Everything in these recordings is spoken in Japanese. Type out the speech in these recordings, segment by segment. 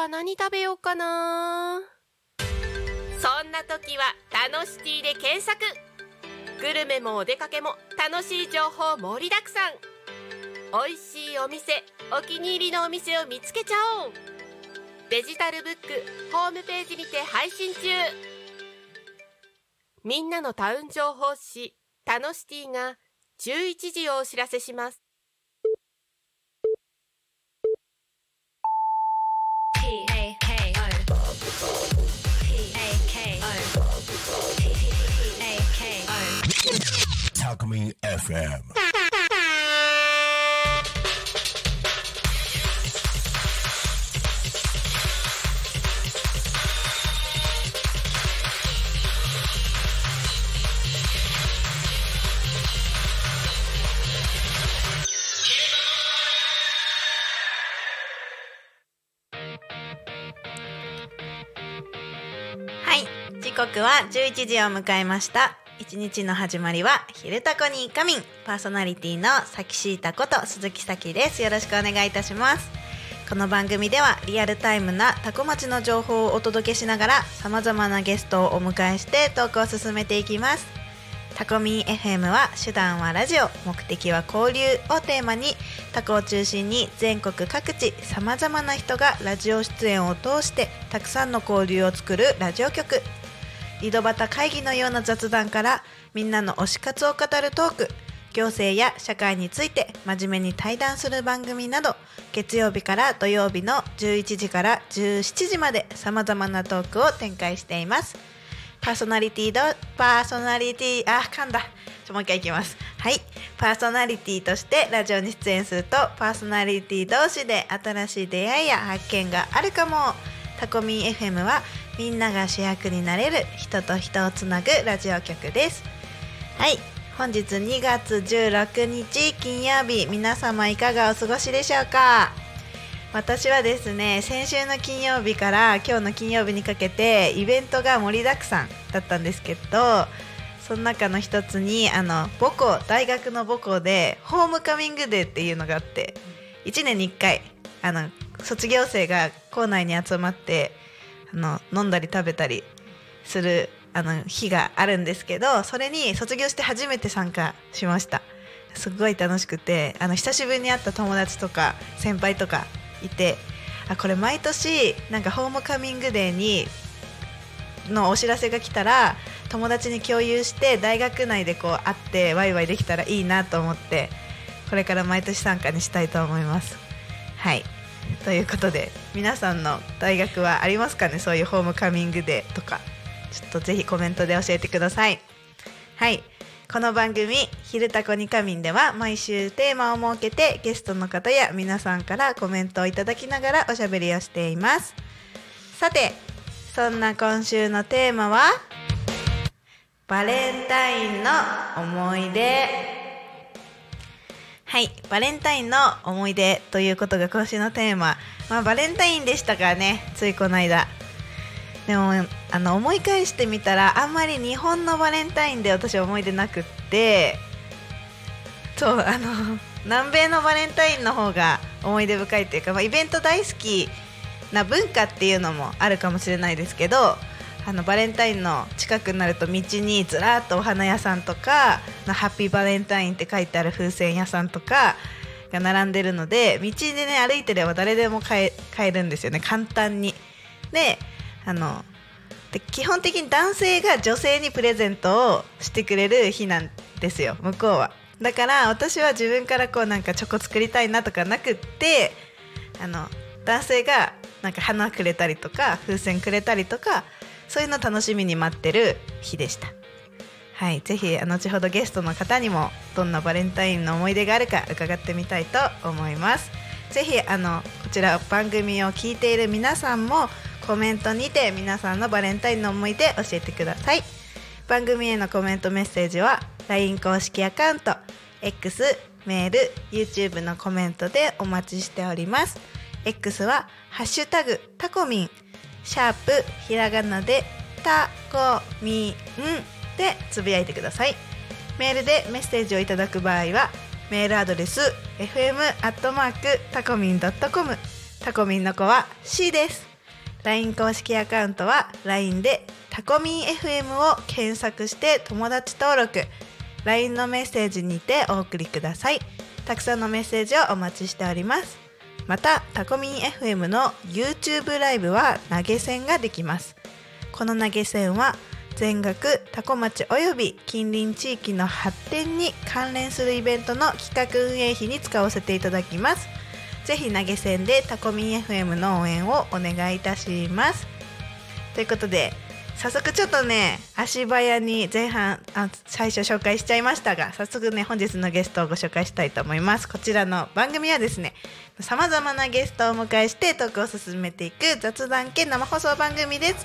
は何食べようかな。そんな時は「タノシティ」で検索。グルメもお出かけも楽しい情報盛りだくさん。美味しいお店お気に入りのお店を見つけちゃおう。デジタルブックホームページにて配信中。みんなのタウン情報誌「タノシティ」が11時をお知らせします。Talkme FM. はい時刻は11時を迎えました一日の始まりは「昼タコに仮眠」パーソナリティのさきしーたこと鈴木咲ですよろしくお願いいたします。この番組ではリアルタイムなタコ町の情報をお届けしながらさまざまなゲストをお迎えしてトークを進めていきますタコミン FM は手段はラジオ目的は交流をテーマにタコを中心に全国各地さまざまな人がラジオ出演を通してたくさんの交流を作るラジオ局。井戸端会議のような雑談からみんなの推し活を語るトーク行政や社会について真面目に対談する番組など月曜日から土曜日の11時から17時までさまざまなトークを展開しています。パーソナリティどパーソナリティあ噛んだ。ちょもう一回いきます。はい。パーソナリティとしてラジオに出演するとパーソナリティ同士で新しい出会いや発見があるかも。タコミン FM はみんなが主役になれる人と人をつなぐラジオ局です。はい。本日2月16日金曜日皆様いかがお過ごしでしょうか？私はですね先週の金曜日から今日の金曜日にかけてイベントが盛りだくさんだったんですけどその中の一つにあの母校大学の母校でホームカミングデーっていうのがあって1年に1回あの卒業生が校内に集まってあの飲んだり食べたりするあの日があるんですけどそれに卒業して初めて参加しました。すごい楽しくてあの久しぶりに会った友達とか先輩とかいてあこれ毎年なんかホームカミングデーにのお知らせが来たら友達に共有して大学内でこう会ってワイワイできたらいいなと思ってこれから毎年参加にしたいと思います。はい。ということで皆さんの大学はありますかね？そういうホームカミングデーとか。ちょっとぜひコメントで教えてください。はい。この番組「昼タコに仮眠」では毎週テーマを設けてゲストの方や皆さんからコメントをいただきながらおしゃべりをしています。さてそんな今週のテーマはバレンタインの思い出。はいバレンタインの思い出ということが今週のテーマ。まあバレンタインでしたからねついこの間。でもあの思い返してみたらあんまり日本のバレンタインで私思い出なくって。そうあの 南米のバレンタインの方が思い出深いっていうか、まあ、イベント大好きな文化っていうのもあるかもしれないですけどあのバレンタインの近くになると道にずらっとお花屋さんとか「ハッピーバレンタイン」って書いてある風船屋さんとかが並んでるので道でね歩いてれば誰でも買え買えるんですよね簡単に。であので基本的に男性が女性にプレゼントをしてくれる日なんですよ向こうはだから私は自分からこうなんかチョコ作りたいなとかなくってあの男性がなんか花くれたりとか風船くれたりとかそういうの楽しみに待ってる日でした。はいぜひ後ほどゲストの方にもどんなバレンタインの思い出があるか伺ってみたいと思います。ぜひあのこちら番組を聞いている皆さんもコメントにて皆さんのバレンタインの思い出教えてください。番組へのコメントメッセージは LINE 公式アカウント X メール YouTube のコメントでお待ちしております。X は「ハッシュタグタコミン」シャープひらがなでタコミンでつぶやいてください。メールでメッセージをいただく場合はメールアドレス fm アットマークタコミンドットコム。タコミンの子は C です。LINE 公式アカウントは LINE でタコミン FM を検索して友達登録。LINE のメッセージにてお送りください。たくさんのメッセージをお待ちしております。またタコミン FM の YouTube ライブは投げ銭ができます。この投げ銭は全額多古町および近隣地域の発展に関連するイベントの企画運営費に使わせていただきます。ぜひ投げ銭でタコミン FM の応援をお願いいたします。ということで早速ちょっとね足早に前半あ最初紹介しちゃいましたが早速ね本日のゲストをご紹介したいと思います。こちらの番組はですねさまざまなゲストをお迎えしてトークを進めていく雑談系生放送番組です。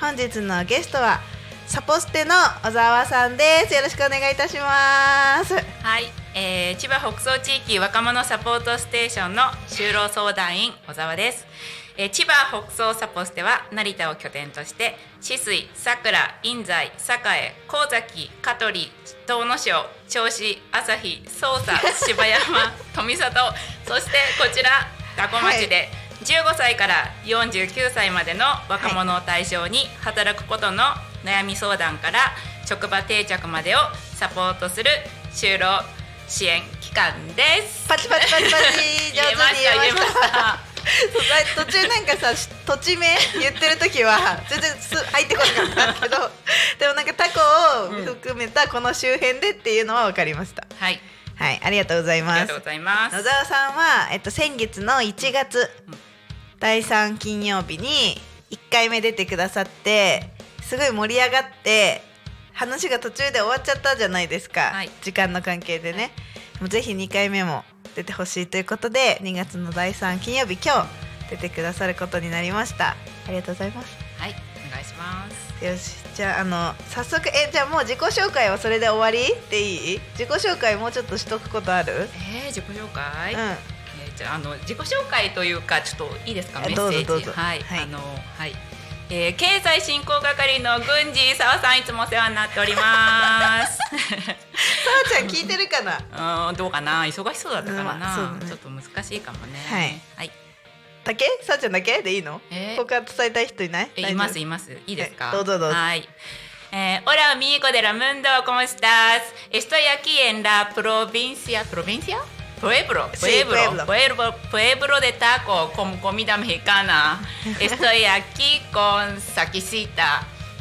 本日のゲストはサポステの小沢さんです。よろしくお願いいたします。はい、えー、千葉北総地域若者サポートステーションの就労相談員小沢です、えー、千葉北総サポステは成田を拠点として止水、桜、印西、栄、神崎、香取、東野省、銚子、旭、匝瑳、芝山、富里そしてこちら多古町で、15歳から49歳までの若者を対象に働くことの悩み相談から職場定着までをサポートする就労支援機関です。パチパチパチパチ。上手に言えました途中なんかさ土地名言ってる時は全然す入ってこなかったけど でもなんかタコを含めたこの周辺でっていうのは分かりました、はい、はいありがとうございます。ありがとうございます。野沢さんは、えっと、先月の1月、うん第3金曜日に1回目出てくださってすごい盛り上がって話が途中で終わっちゃったじゃないですか、はい。時間の関係でね、もうぜひ2回目も出てほしいということで2月の第3金曜日今日出てくださることになりましたありがとうございますはい、お願いします。よしじゃああの早速えじゃあもう自己紹介はそれで終わり？でいい？自己紹介もうちょっとしとくことある？えー、自己紹介？うんえーじゃああの自己紹介というかちょっといいですか？あメッセージ。どうぞどうぞはい、はいあのはい。えー、経済振興係の郡司沢さんいつもお世話になっております。さあちゃん聞いてるかな？うんどうかな？忙しそうだったからな、ちょっと難しいかもね。はい。は。け？さあちゃんだけでいいの？他、えー、伝えたい人いない？いますいます。いいですか？どうぞどうぞ。えい。オラミーコデラムンドコモスタス。Estoy aquí en la provincia provincia pueblo pueblo pueblo pueblo de タ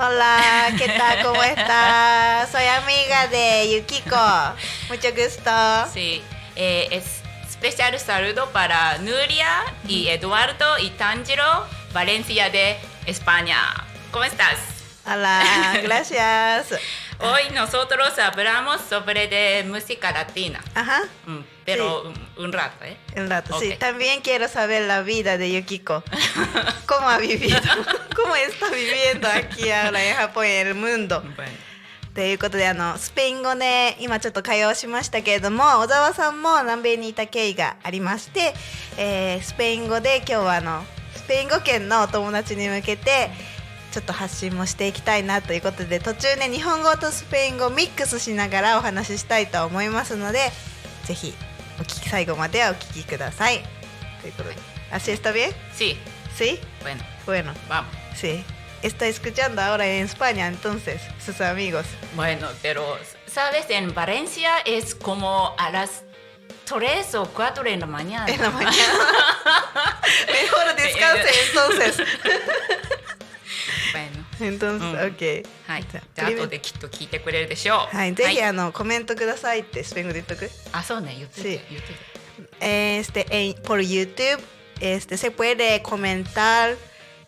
Hola, ¿qué tal? ¿Cómo estás? Soy amiga de Yukiko. Mucho gusto. Sí, eh, es especial saludo para Nuria y Eduardo y Tanjiro, Valencia de España. ¿Cómo estás? Hola, gracias. Hoy nosotros hablamos sobre de música latina, Ajá, Mm, pero un, un rato, ¿eh? un rato. Sí, Ok. también quiero saber la vida de Yukiko. ¿Cómo ha vivido? ¿Cómo está viviendo aquí ahora en Japón en el mundo? Bueno, ということであのスペイン語で今ちょっと会話をしましたけれども小沢さんも南米にいた経緯がありまして、えースペイン語で今日はあのスペイン語圏のお友達に向けてちょっと発信もしていきたいなということで途中ね日本語とスペイン語をミックスしながらお話ししたいと思いますのでぜひお聞き最後までお聞きください。ということで「¿Así está bien? sí, ¿Sí? bueno, Bueno, vamos. sí. Está escuchando ahora en España entonces sus amigos. Bueno, pero, ¿sabes? En Valencia es como a las 3 o 4 en la mañana. En la mañana. Mejor descanse entonces. Bueno, Entonces, うん ok. はい。じゃあ後できっと聞いてくれるでしょう。はい、ぜひ、はいあのコメントくださいってスペイン語で言っとく。あ、そうね、言ってて、Sí. 言ってて。Este, en- por YouTube, este, se puede comentar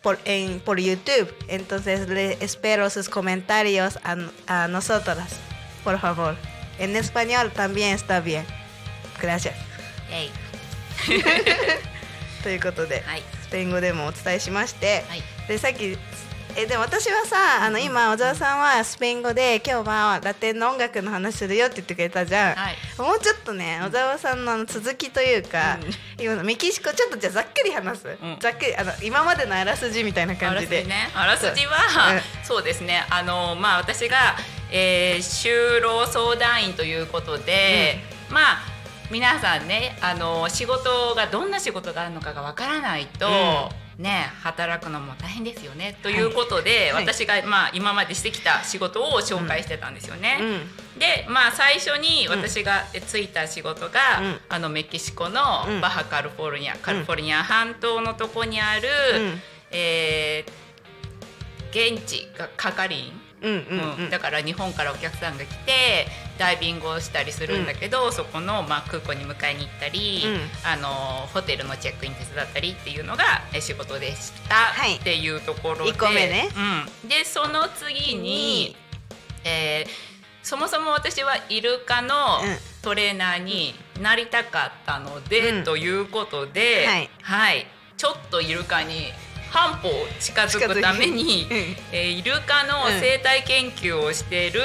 por, en, por YouTube. Entonces, le espero sus comentarios a, a nosotras, por favor. En español también está bien. Gracias. ということで、はい。スペイン語でもお伝えしまして、はい。でさっきえでも私はさあの今小沢さんはスペイン語で今日はラテンの音楽の話するよって言ってくれたじゃん、はい。もうちょっとね小沢さんのあの続きというか、今のメキシコちょっとじゃあざっくり話す、ん。ざっくりあの今までのあらすじみたいなあ感じで、らすじね。あらすじは、そうですね。あのまあ私が、えー、就労相談員ということで、まあ皆さんね、あの仕事がどんな仕事があるのかがわからないと、うんね働くのも大変ですよね。ということで、はい。私がまあ今までしてきた仕事を紹介してたんですよね。うんでまあ最初に私がついた仕事が、うん。あのメキシコのうん。バハカリフォルニア、カリフォルニア半島のとこにある、うん。えー現地が係員、だから日本からお客さんが来てダイビングをしたりするんだけど、そこの、まあ、空港に迎えに行ったり、うん。あのホテルのチェックイン手伝ったりっていうのがえ仕事でした、はい。っていうところで。一個目ね。うん、でその次に、えーそもそも私はイルカのうん。トレーナーになりたかったので、うん。ということで、はい。はい、ちょっとイルカに半歩近づくために、うん。えーイルカの生態研究をしている、ん。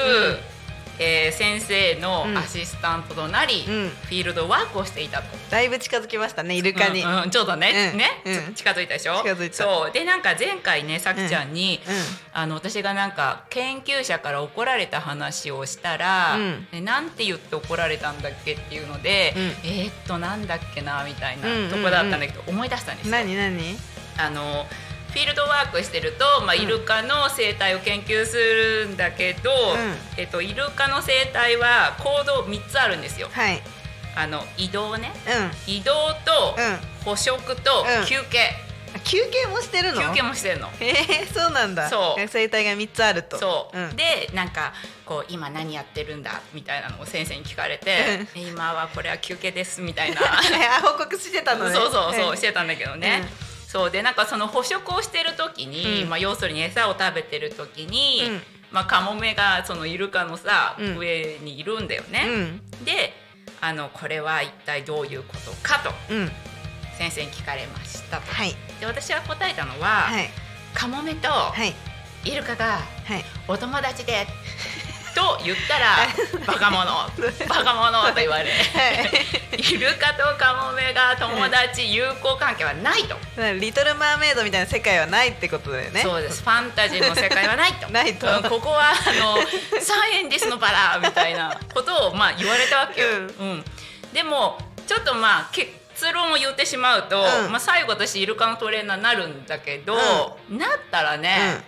えー先生のうん。アシスタントとなり、うん。フィールドワークをしていたと。だいぶ近づきましたねイルカに、うんうんちょっとね、うん。ね、うん。ち近づいたでしょ？近づいた。そう。でなんか前回ねさきちゃんに、うん。あの私がなんか研究者から怒られた話をしたら、うん。ねなんて言って怒られたんだっけっていうので、うん。えーっとなんだっけなみたいなとこだったんだけど、思い出したんですよ。何何？あのフィールドワークしてると、まあ、うん。イルカの生態を研究するんだけど、ん。えっと、イルカの生態は行動3つあるんですよ。はい。あの移動ね。うん。移動とうん。捕食とうん。休憩、休憩もしてるの？休憩もしてるの。えー、そうなんだ。そう。え生態が三つあると。そう、ん、でなんかこう今何やってるんだ？みたいなのを先生に聞かれて「今はこれは休憩です」みたいな。あ報告してたのね。そうそうそう、ん。してたんだけどね、そうでなんかその捕食をしてる時に、うん。まあ、要するに餌を食べてる時に、うん。まあ、カモメがそのイルカのさ、うん。上にいるんだよね。うん。であのこれは一体どういうことかとうん。先生に聞かれましたと。はい。で私は答えたのは、はい。カモメとはい。イルカがはい。お友達でと言ったら バカ者。バカ者と言われイルカとカモメが友達友好関係はないと、リトルマーメイドみたいな世界はないってことだよね。そうです。ファンタジーの世界はないと。ないと。うんここはあのサイエンティスのバラみたいなことをまあ言われたわけよ、うん。うん。でもちょっとまあ結論を言ってしまうと、うん。まあ、最後私イルカのトレーナーになるんだけど、なったらね、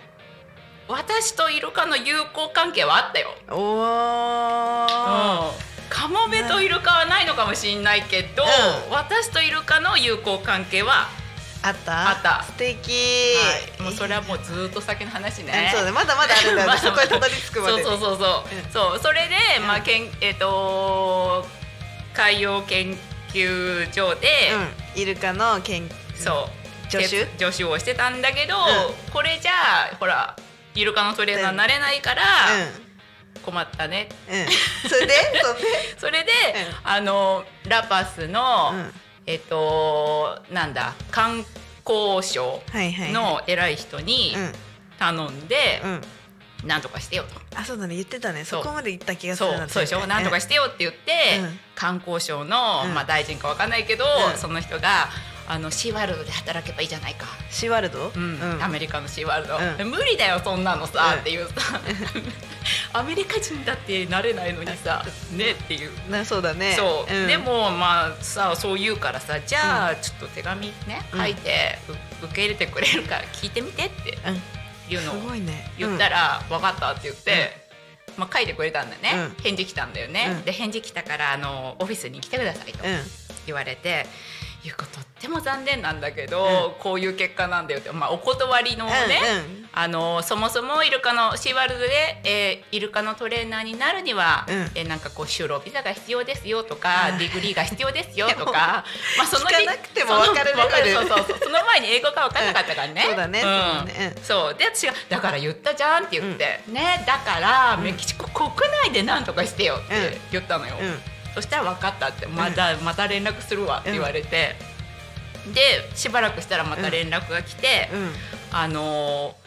私とイルカの友好関係はあったよ。うん、おーカモメとイルカはないのかもしれないけど、うん。私とイルカの友好関係は、あった。あった。素敵、はい、もうそれはもうずっと先の話ね。そうだまだまだあるんだ。よまだ。そこへたどり着くまでにそうそうそうそう、うん。そう。それで、うんまあけんえっ、と海洋研究所で、うん、イルカの研そう。助手？助手をしてたんだけど、うこれじゃあほらイルカのトレーナーになれないから、困ったね。うん。うんそれで？それで うん。あのラパスの、うん。えっとなんだ観光省の偉い人にうん。頼んで、うん。なんとかしてよと。あそうだね。言ってたね。そこまで言った気がするなそう。そうでしょ？なんとかしてよって言って、うん。観光省の、うん。まあ、大臣かわかんないけど、うん。その人があのシーワールドで働けばいいじゃないか、シーワールド？うん。アメリカのシーワールド、うん。無理だよそんなのさ、うん。っていうさ。アメリカ人だってなれないのにさねっていう。なそうだね。そう、ん。でもまあさそう言うからさじゃあちょっと手紙ねうん。書いて、う受け入れてくれるから聞いてみてっていうのを言ったら「分かった」って言って、まあ、書いてくれたんだよね、うん。返事来たんだよね、うん。で返事来たからあのオフィスに来てくださいとうん。言われて。ゆうことっても残念なんだけど、こういう結果なんだよって、まあ、お断りのね、うんあのそもそもイルカのシーワールドで、えーイルカのトレーナーになるには、うん。えーなんかこう就労ビザが必要ですよとか、うん degree が必要ですよとかまあその聞かなくても分かるその分かる。そうそうそう。その前に英語が分からなかったからね、うん。そうだね。うん。そう。で私が「だから言ったじゃん」って言って、ねだからメキシコ国内で何とかしてよって言ったのよ、うんそしたら分かったってまた、また連絡するわって言われて、でしばらくしたらまた連絡が来て、うん。あのー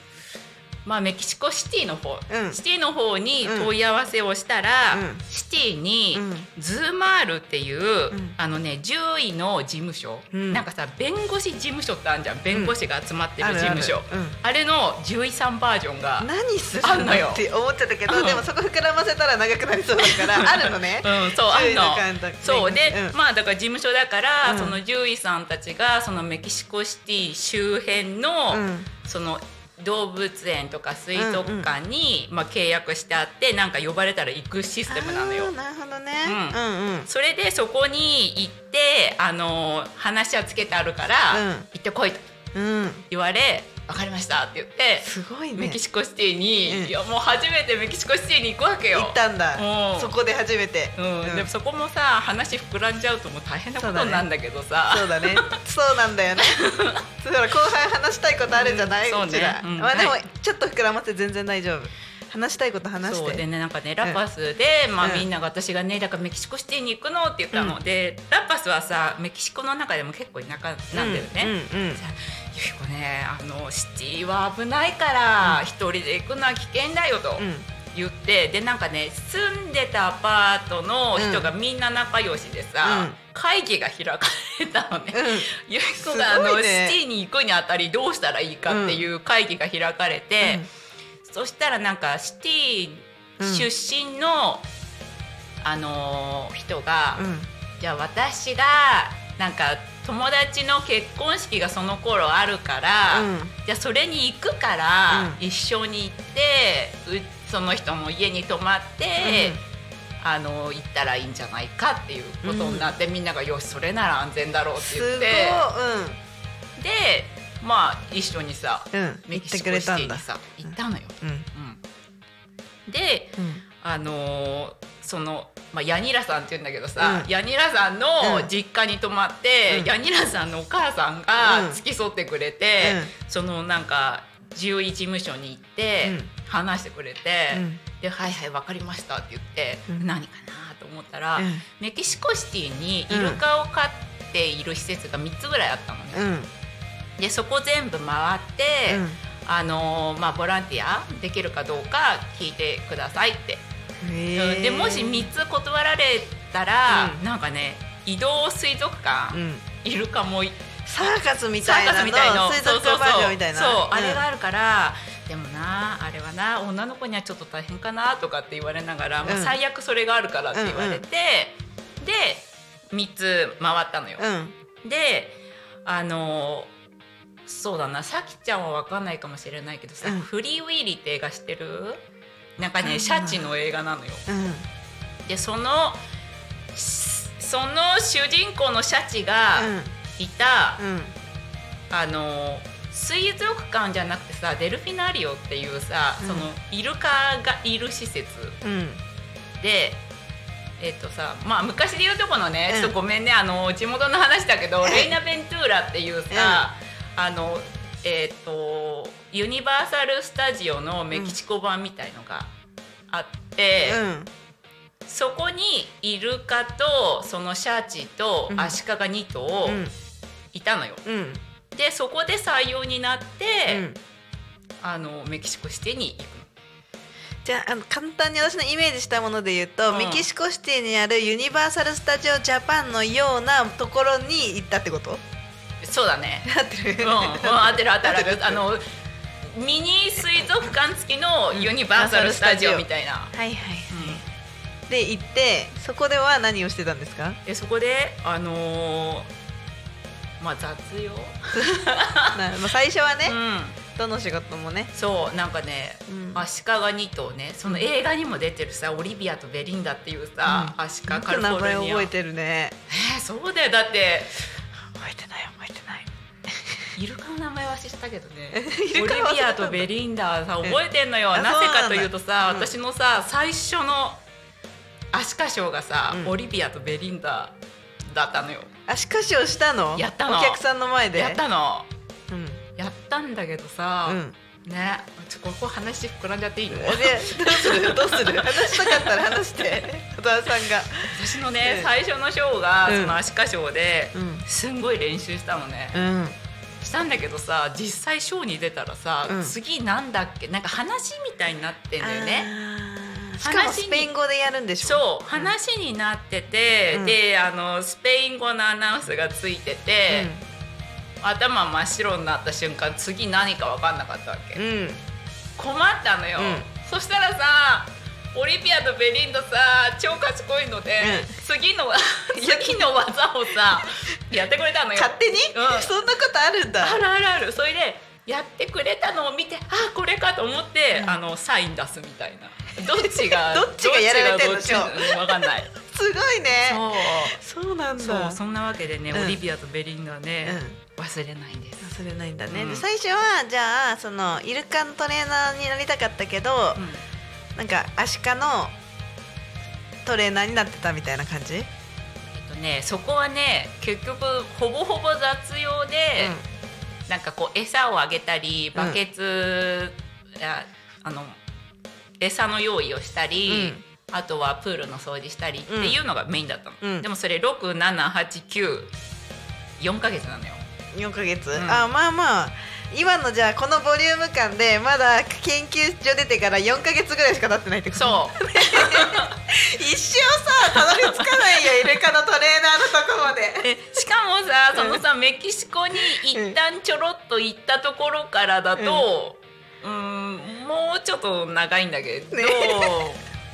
まあ、メキシコシティの方、うん。シティの方に問い合わせをしたら、うん。シティにうん。ズーマールっていう、ん。あのね獣医の事務所、うん。なんかさ弁護士事務所ってあるじゃん。弁護士が集まってる事務所、うん。あれの獣医さんバージョンが、何するあんのよ。のって思っちゃったけど、うん。でもそこ膨らませたら長くなりそうだからあるのね。うん、そうあん獣医のそうで、うん。まあだから事務所だから、うん。その獣医さんたちがそのメキシコシティ周辺の、うん。その動物園とか水族館に、まあ、契約してあってなんか呼ばれたら行くシステムなのよ。なるほどね、うん。うんうん。それでそこに行ってあの話はつけてあるから、うん。行ってこいとうん。言われ分かりましたって言って、すごいね。メキシコシティに、うん。いやもう初めてメキシコシティに行くわけよ。行ったんだ。うん。そこで初めて、うん。うん。でもそこもさ話膨らんじゃうともう大変なことなんだけどさ。そうだね。そうなんだよね。そうだ後半話したいことあるんじゃない？うん。そうねちら。うん。まあでもはい。ちょっと膨らませて全然大丈夫。話したいこと話して。そうでねなんかねラパスで、まあ、うんみんなが私がねだからメキシコシティに行くのって言ったの。で、ラパスはさメキシコの中でも結構田舎なんだよね。うん。うん。じゃあゆきこねあのシティは危ないから一、人で行くのは危険だよとうん。言って、でなんかね住んでたアパートの人がみんな仲良しでさ、うん。会議が開かれたのね。うん。ゆきこがあすの、シティに行くにあたりどうしたらいいかっていう会議が開かれて、そしたらなんかシティ出身の、あのー人が、うん。じゃあ私がなんか友達の結婚式がその頃あるから、うん。じゃあそれに行くから、うん。一緒に行ってうその人の家に泊まって、あの行ったらいいんじゃないかっていうことになって、みんながよしそれなら安全だろうって。言って。でまあ一緒にさうん。うん。メキシコシテくれたんだ。ィにさ行ったのよ。うん。うん。でうん。あのーその、まあ、ヤニラさんって言うんだけどさ、うん。ヤニラさんのうん。実家に泊まって、うん。ヤニラさんのお母さんうん。が付き添ってくれて、そのなんか獣医事務所に行ってうん。話してくれて、うん。で「はいはい分かりました」って言って、うん。何かなと思ったら、うん。メキシコシティにイルカを飼っている施設が3つぐらいあったのね。うん。でそこ全部回って、あのーまあ、ボランティアできるかどうか聞いてくださいってでもし3つ断られたら、うん。なんかね移動水族館、うん。イルカも。いサーカスみたいなの。スみたいの。水族館バージョンみたいな。そううん。あれがあるから、でもなあれはな女の子にはちょっと大変かなとかって言われながら、まあうん最悪それがあるからって言われて、で3つ回ったのよ。うん。であのそうだなさきちゃんは分かんないかもしれないけどさ「うん。フリーウィーリー」って映画知ってる？なんかねシャチの映画なのよ。うん。でそのしその主人公のシャチがいた、うん。あの水族館じゃなくてさデルフィナリオっていうさ、うん。そのイルカがいる施設。うん。で。えっとさまあ、昔で言うとこのね、うん。ちょっとごめんねあの地元の話だけど、うんレイナ・ベントゥーラっていうさ、あのえっとユニバーサル・スタジオのメキシコ版みたいのがあって、うんそこにイルカとそのシャチとうんアシカが2頭うんいたのよ。うんでそこで採用になって、うんあのメキシコシティに行くの。じゃああの簡単に私のイメージしたもので言うと、うんメキシコシティにあるユニバーサル・スタジオ・ジャパンのようなところに行ったってことそうだね。合ってるうん、うん、合ってる合ってる。あのミニ水族館付きのユニバーサルスタジオ。みたいな。はいはいはい、うん。で行ってそこでは何をしてたんですか？でそこであのーまあ雑用。なまあ最初はね、うん。どの仕事もね、そうなんかね、うん。アシカが2頭ねその映画にも出てるさオリビアとベリンダっていうさ、アシカよカリフォルニア。覚えてるね。えーそうだよ。だって覚えてない覚えてないイルカの名前は知ったけどね。オリビアとベリンダさ覚えてんのよ。あなぜかというとさ、うん。私のさ最初のアシカショーがさ、うん。オリビアとベリンダだったのよ。足かしをしたの？やったの。お客さんの前で？やったの。うん。やったんだけどさ、うん。ねちょここ話膨らんじゃっていいの？でどうする？どうする？話したかったら話して。小田さんが。私のね、うん。最初のショーが、うんそのアシカショーで、うん。すんごい練習したのね、うんしたんだけどさ実際ショーに出たらさ、うん。次なんだっけ？なんか話みたいになってんだよね。しかもスペイン語でやるんでしょ？そう話になってて、うん。であのスペイン語のアナウンスがついてて、頭真っ白になった瞬間次何か分かんなかったわけ、うん、うん。困ったのよ、うん。そしたらさオリビアとベリンダさ超賢いので、うん。次の 次の技をさやってくれたのよ。勝手に、うん。そんなことあるんだ。あるあるある。それでやってくれたのを見てあこれかと思って、あのサイン出すみたいな。どっちが どっちがやられてんのどっちがどっち分かんない。すごいね。そう。そうなんだ。そうそんなわけでね、うん。オリビアとベリンダね、忘れないんです、忘れないんだね、うん。で最初はじゃあそのイルカのトレーナーになりたかったけど、うんなんかアシカのトレーナーになってたみたいな感じ、えっとねそこはね結局ほぼほぼ雑用で、なんかこう餌をあげたりバケツ、ああの餌の用意をしたり、あとはプールの掃除したりっていうのがメインだったの、うん。でもそれ6789ヶ月なのよ。4ヶ月、ん。あまあまあ今のじゃあこのボリューム感でまだ研究所出てから4ヶ月ぐらいしか経ってないってこと？そう。一生さたどり着かないよイルカのトレーナーのとこまで。でしかもさそのさメキシコに一旦ちょろっと行ったところからだと、うん、もうちょっと長いんだけど、ね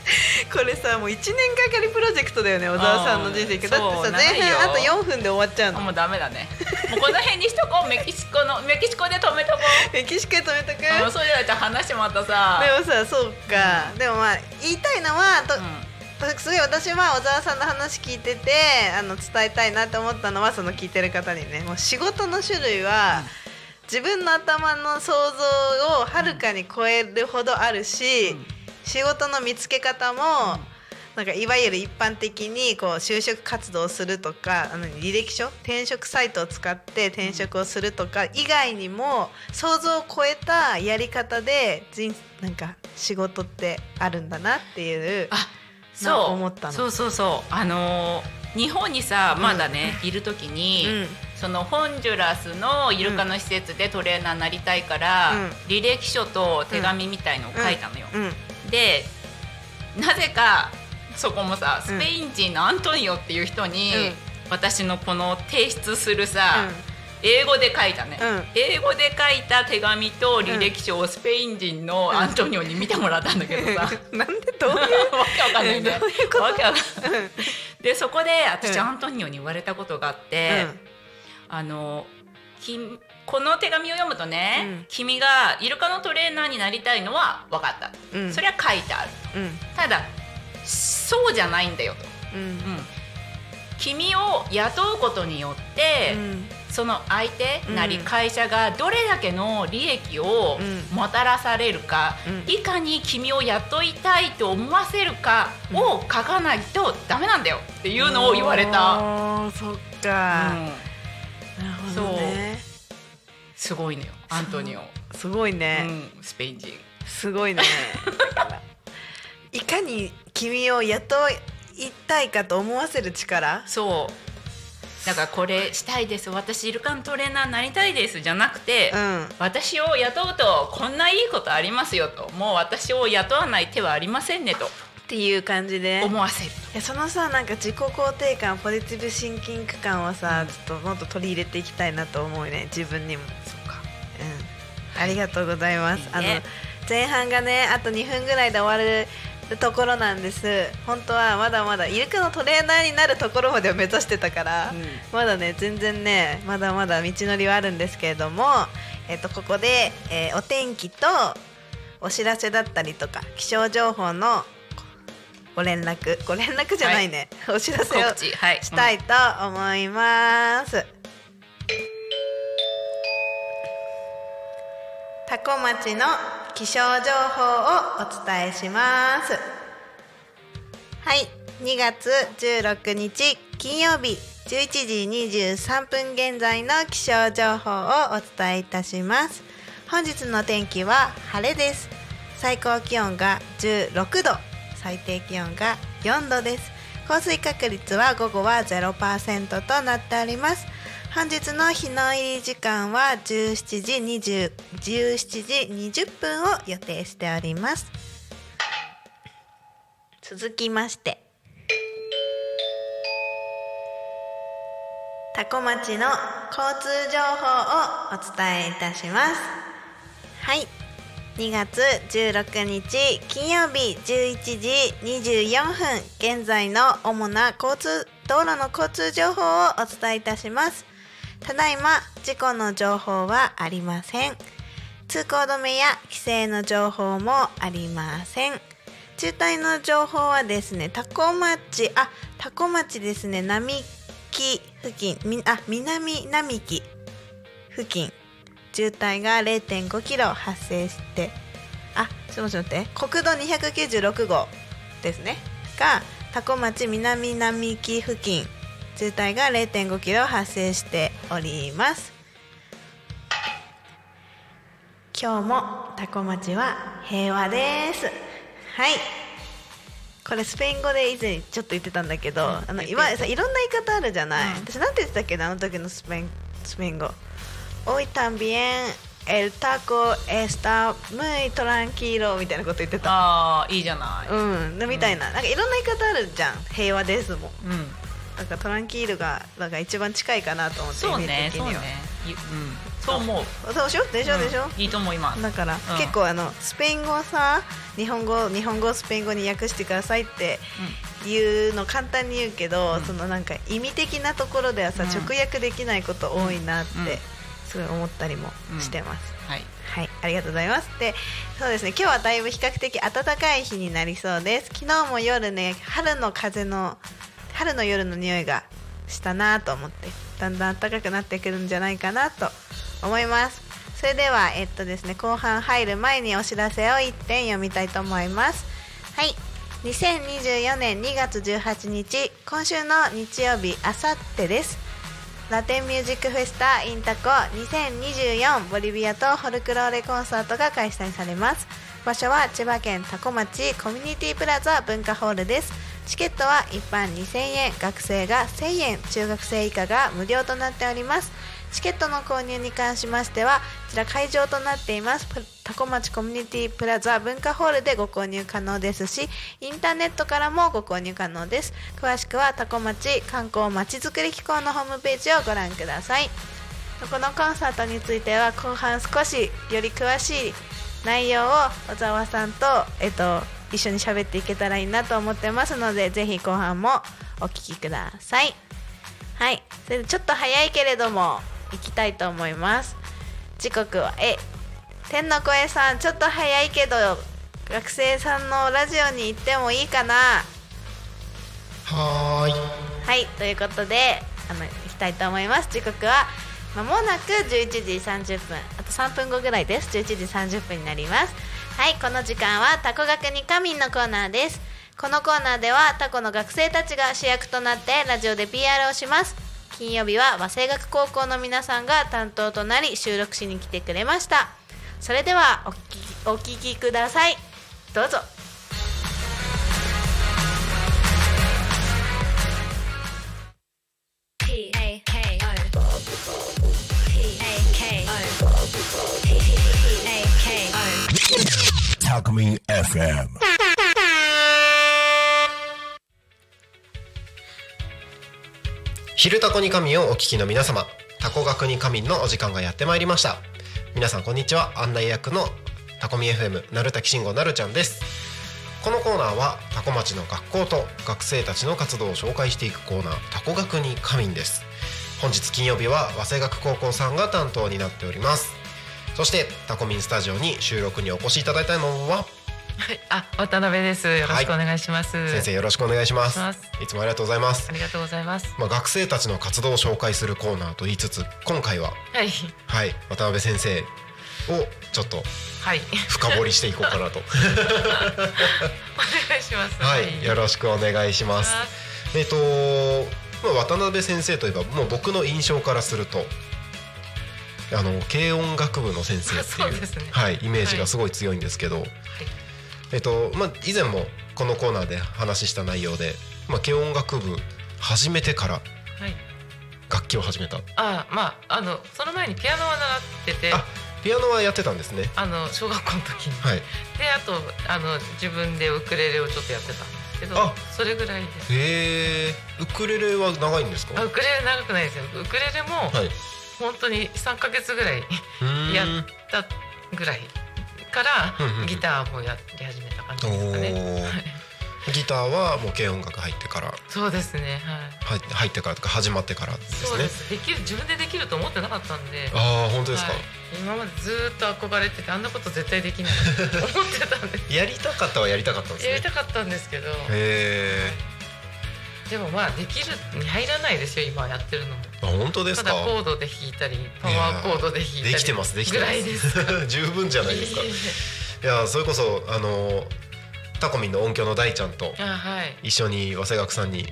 これさもう1年がかりプロジェクトだよね小沢さんの人生うんだってさ前半あと4分で終わっちゃうあの。もうダメだね。もうこの辺にしとこう。メキシコのメキシコで止めとこメキシコで止めとく？う、うん、それだと話またさ。でもさそうか、でもまあ言いたいのはと、うん。すごい私は小沢さんの話聞いててあの伝えたいなって思ったのはその聞いてる方にね。もう仕事の種類は、自分の頭の想像をはるかに超えるほどあるし、うん仕事の見つけ方も、なんかいわゆる一般的にこう就職活動をするとかあの履歴書転職サイトを使って転職をするとか以外にも想像を超えたやり方で人なんか仕事ってあるんだなっていうあなそう。思ったの。そうそうそう。あのー日本にさまだね、いる時に、うん。そのホンジュラスのイルカの施設でトレーナーになりたいから、うん。履歴書と手紙みたいのを書いたのよ。うんでなぜかそこもさスペイン人のアントニオっていう人に、うん。私のこの提出するさ、英語で書いたね、うん。英語で書いた手紙と履歴書をスペイン人のアントニオに見てもらったんだけどさ、なんでどういう？わけわかんないんない。でそこで私、うん。アントニオに言われたことがあって、あのきこの手紙を読むとね、うん。君がイルカのトレーナーになりたいのは分かった、うん。それは書いてある。うん。ただそうじゃないんだよと、うん。うん、君を雇うことによって、うん。その相手なりうん会社がどれだけの利益をうん。もたらされるか、うん。いかに君を雇いたいと思わせるかを書かないとダメなんだよっていうのを言われた、そっか、うん。なるほどねすごいのよアントニオ、すごいね、うん、スペイン人。すごいね。いかに君を雇いたいかと思わせる力？そう。だからこれしたいです。私イルカのトレーナーになりたいですじゃなくて、うん。私を雇うとこんないいことありますよと。もう私を雇わない手はありませんねと。っていう感じで。思わせるいやそのさなんか自己肯定感ポジティブシンキング感をさ、ちょっともっと取り入れていきたいなと思うね自分にもありがとうございます。あの前半がねあと2分ぐらいで終わるところなんです。本当はまだまだイルカのトレーナーになるところまでを目指してたから、うん。まだね全然ねまだまだ道のりはあるんですけれども、えっとここで、えーお天気とお知らせだったりとか気象情報のご連絡。ご連絡じゃないね、お知らせをしたいと思います。タコ町の気象情報をお伝えします。はい、2月16日金曜日11時23分現在の気象情報をお伝えいたします。本日の天気は晴れです。最高気温が16度、最低気温が4度です。降水確率は午後は0%となっております。本日の日の入り時間は17時20 17時20分を予定しております。続きまして。多古町の交通情報をお伝えいたします。はい。2月16日金曜日11時24分現在の主な交通道路の交通情報をお伝えいたします。ただいま事故の情報はありません。通行止めや規制の情報もありません。渋滞の情報はですね多古町あ多古町ですね並木付近みあ南並木付近。渋滞が0.5キロ発生してあすみません待って国道296号ですね。が多古町南並木付近。渋滞が0.5キロ発生しております。今日も多古町は平和です。はい。これスペイン語で以前ちょっと言ってたんだけど、あの今さいろんな言い方あるじゃない、うん。私なんて言ってたっけな？あの時のスペインスペイン語 Hoy también el taco está muy tranquilo みたいなこと言ってた。ああいいじゃない。うん。でみたいな,、なんかいろんな言い方あるじゃん。平和ですもん。うん、なんかトランキールがなんか一番近いかなと思ってそうねそうね。ゆうん。そう。思う。そうでしょ？でしょ？でしょ、うん。いいと思います。だから、ん。結構あのスペイン語をさ日本語日本語をスペイン語に訳してくださいっていうの簡単に言うけど、うん。そのなんか意味的なところではさ、うん。直訳できないこと多いなって、うん。すごい思ったりもしてます、はい。はい。ありがとうございます。でそうですね。今日はだいぶ比較的暖かい日になりそうです。昨日も夜ね春の風の春の夜の匂いがしたなと思ってだんだん暖かくなってくるんじゃないかなと思います。それではえっとですね後半入る前にお知らせを1点読みたいと思います。はい。2024年2月18日今週の日曜日あさってです。ラテンミュージックフェスタインタコ2024ボリビアとフォルクローレコンサートが開催されます。場所は千葉県多古町コミュニティプラザ文化ホールです。チケットは一般2000円学生が1000円中学生以下が無料となっております。チケットの購入に関しましてはこちら会場となっていますプ多古町コミュニティプラザ文化ホールでご購入可能ですしインターネットからもご購入可能です。詳しくは多古町観光まちづくり機構のホームページをご覧ください。このコンサートについては後半少しより詳しい内容を小沢さんと、えっと、一緒に喋っていけたらいいなと思ってますのでぜひ後半もお聞きください。はい。それでちょっと早いけれども行きたいと思います。時刻はえ天の声さんちょっと早いけど学生さんのラジオに行ってもいいかな？はーい。はい。ということであの行きたいと思います。時刻はまもなく11時30分。あと3分後ぐらいです。11時30分になりますはいこの時間はタコ学に仮眠のコーナーです。このコーナーではタコの学生たちが主役となってラジオで PR をします。金曜日は和製学高校の皆さんが担当となり収録しに来てくれました。それではお聞きお聞きください。どうぞ。タコミン FM 昼タコに仮眠をお聞きの皆様、タコ学に仮眠のお時間がやってまいりました。皆さんこんにちは。案内役のタコミ FM なるたきしんごなるちゃんです。このコーナーはタコ町の学校と学生たちの活動を紹介していくコーナータコ学に仮眠です。本日金曜日は早稲学高校さんが担当になっております。そしてタコミンスタジオに収録にお越しいただいたのは？はい、あ、渡辺です。よろしくお願いします。先生よろしくお願いします。いつもありがとうございます。あ。りがとうございます。まあ学生たちの活動を紹介するコーナーと言いつつ今回は。はい、はい。渡辺先生をちょっとはい、深掘りしていこうかなと。お願いします。はい。よろしくお願いします。えっ、とまあ渡辺先生といえばもう僕の印象からするとあの軽音楽部の先生っていうね。はい、イメージがすごい強いんですけど、えっ、とまあ以前もこのコーナーで話した内容で、まあ、軽音楽部始めてからはい、楽器を始めた。あまああのその前にピアノは習っててあピアノはやってたんですね。あの小学校の時に、はい。であとあの自分でウクレレをちょっとやってたんですけどあそれぐらいで。すへえウクレレは長いんですか？あウクレレ長くないですよ。ウクレレもはい本当に3か月ぐらいやったぐらいからギターもやり始めた感じおですかね。ギターはもう軽音楽入ってから。そうですねはい。入入ってからとか始まってからですね。そうですできる自分でできると思ってなかったんで。ああ本当ですか、はい。今までずーっと憧れててあんなこと絶対できないと思ってたんで やりたかったはやりたかったんですね。やりたかったんですけど。へえでもまあできるに入らないですよ今やってるのも。あ本当ですたかだコードで弾いたりパワーコードで弾いたりできてますできてぐまらいですす 十分じゃないですか。いやそれこそあのタコミンの音響の大ちゃんと一緒に早稲学さんに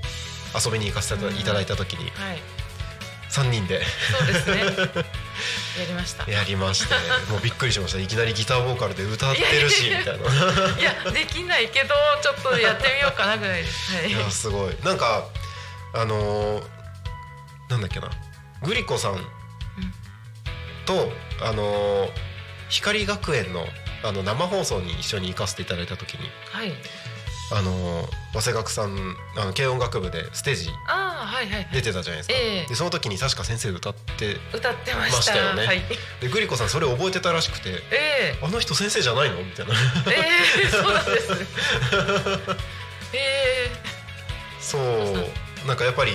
遊びに行かせていただいた時にはい3人で。そうですね。やりました。いやりまして。もうびっくりしました。いきなりギターボーカルで歌ってるしみたいな。いやできないけどちょっとやってみようかなぐらいで。すはい。いやすごい。なんかあのーなんだっけな。グリコさん。と、あのー光学園のあの生放送に一緒に行かせていただいた時に。はいあのー早稲学さんあの軽音楽部でステージ出てたじゃないですか、ええ。でその時に確か先生歌って歌ってましたよね。はい。でグリコさんそれ覚えてたらしくてえ「あの人先生じゃないの?」みたいな。えええそうなんです。ええ。そう。なんかやっぱり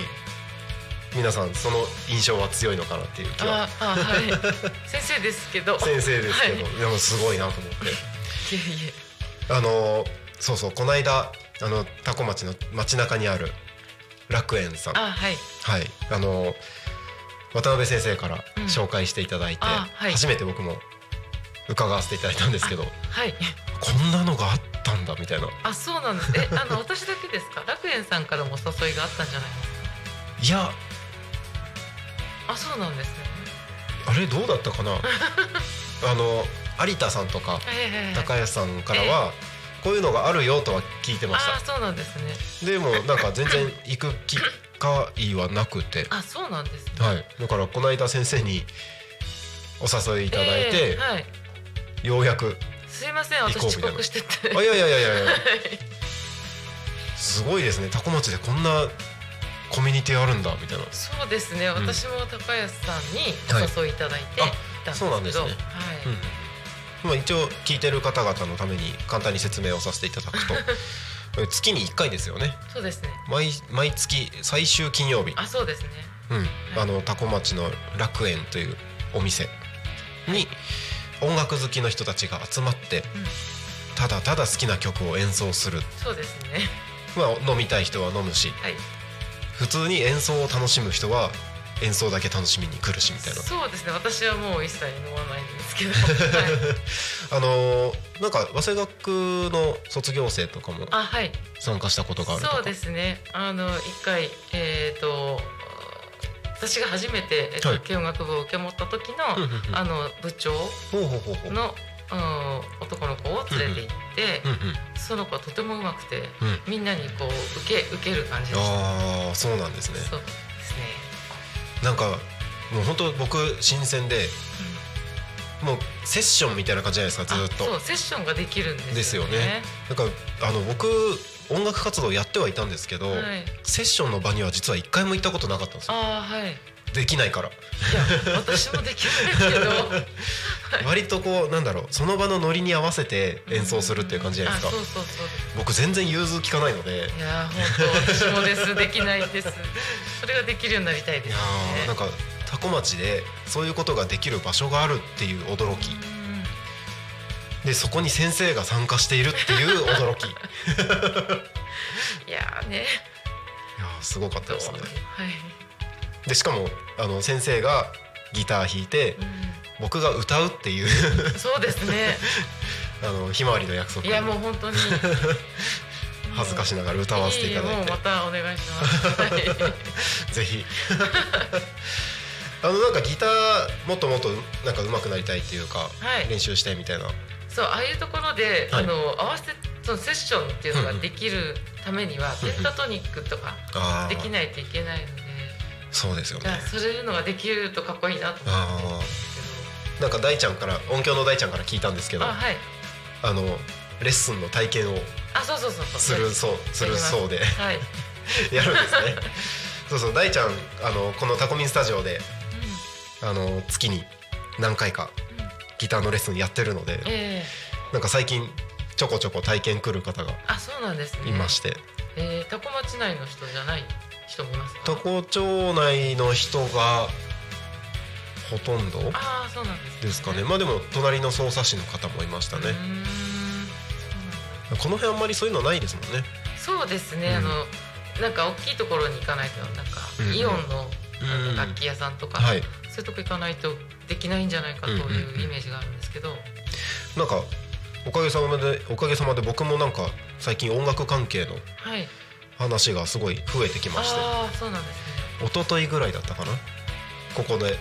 皆さんその印象は強いのかなっていう気は。ああはい。先生ですけど。先生ですけど、はい。でもすごいなと思って。いえいあのそうそうこの間あの多古町の街中にある楽園さん。えあはい。はい。あの渡辺先生からうん。紹介していただいて、あはい。初めて僕も伺わせていただいたんですけどはい。こんなのがあったんだみたいな。あそうなんです。えあの私だけですか？楽園さんからもお誘いがあったんじゃないですか？いや。あそうなんですね。あれどうだったかな？あの有田さんとか高安さんからは、こういうのがあるよとは聞いてましあそうなんですね。たでもなんか全然行く機会はなくて。あそうなんですね。はい。だからこの間先生にお誘いいただいて、ええはい。ようやくすいません私遅刻してて。あいやいやいやいやいや。すごいですね。多古町でこんなコミュニティあるんだみたいな。そうですね、ん私も高安さんにお誘いいただいてはいそうなんですね。はい、うんまあ、一応聞いてる方々のために簡単に説明をさせていただくと。え 月に1回ですよね。そうですね。毎毎月最終金曜日、あそうですね。うん、あの多古町の楽園というお店に音楽好きの人たちが集まって、うん。ただただ好きな曲を演奏する、そうですね。まあ、飲みたい人は飲むしはい。普通に演奏を楽しむ人は演奏だけ楽しみに来るしみたいな。そうですね。私はもう一切飲まないんですけど、はい、あのーなんか早稲学の卒業生とかも参加したことがあるとか？そうですね。あの一回えっ、と私が初めて、えっとはい。軽音楽部を受け持った時の、うんうんうん。あの部長の、うん、男の子を連れて行って、その子はとても上手くて、うん。みんなにこう受け受ける感じでした。ああそうなんですね、なんかもう本当僕新鮮でもうセッションみたいな感じじゃないですかずっあそうとセッションができるんですよね。ね。なんかあの僕音楽活動やってはいたんですけど、はい。セッションの場には実は一回も行ったことなかったんですよ。ああはいいできないから。や私もできないけど。割とこうなんだろうその場のノリに合わせて演奏するっていう感じじゃないですか。あそうそうそう。僕全然融通きかないので。いや本当私もです。できないです。それができるようになりたいですいやなんか多古町でそういうことができる場所があるっていう驚き。うん。でそこに先生が参加しているっていう驚き。い いやーね。やーすごかったですね。はい、でしかもあの先生がギター弾いて僕が歌うっていう。うん、そうですね。あのひまわりの約束。いやもう本当に。恥ずかしながら歌わせていただいて。もうまたお願いします、は いぜひ。あのなんかギターもっともっとなんか上手くなりたいっていうか、はい。練習したいみたいな。そうああいうところで、はい。あの合わせそのセッションっていうのができるためには、うんうんペンタトニックとかできないといけないので、そうですよね。それいうのができるとかっこいいなと思って。ああなんか大ちゃんから音響の大ちゃんから聞いたんですけどあはい。あのレッスンの体験をあそうそうそう。するそうするそうではい、やるんですね。そうそう大ちゃんあのこのタコミンスタジオであの月に何回かギターのレッスンやってるのでええ。なんか最近ちょこちょこ体験来る方がいまして。えー、多古町内の人じゃない？人もいますか？多古町内の人がほとんどああそうなんです、ですかね。まあでも隣の匝瑳市の方もいましたね。この辺あんまりそういうのないですもんね。そうですね、うん。あのなんか大きいところに行かないとなんか、うん。うん。イオンの楽器屋さんとか、はい。そういうとこ行かないとできないんじゃないかとうんうんうんいうイメージがあるんですけど、なんかおかげさまでおかげさまで僕もなんか最近音楽関係のはい話がすごい増えてきまして。ああそうなんですね。一昨日ぐらいだったかな？ここで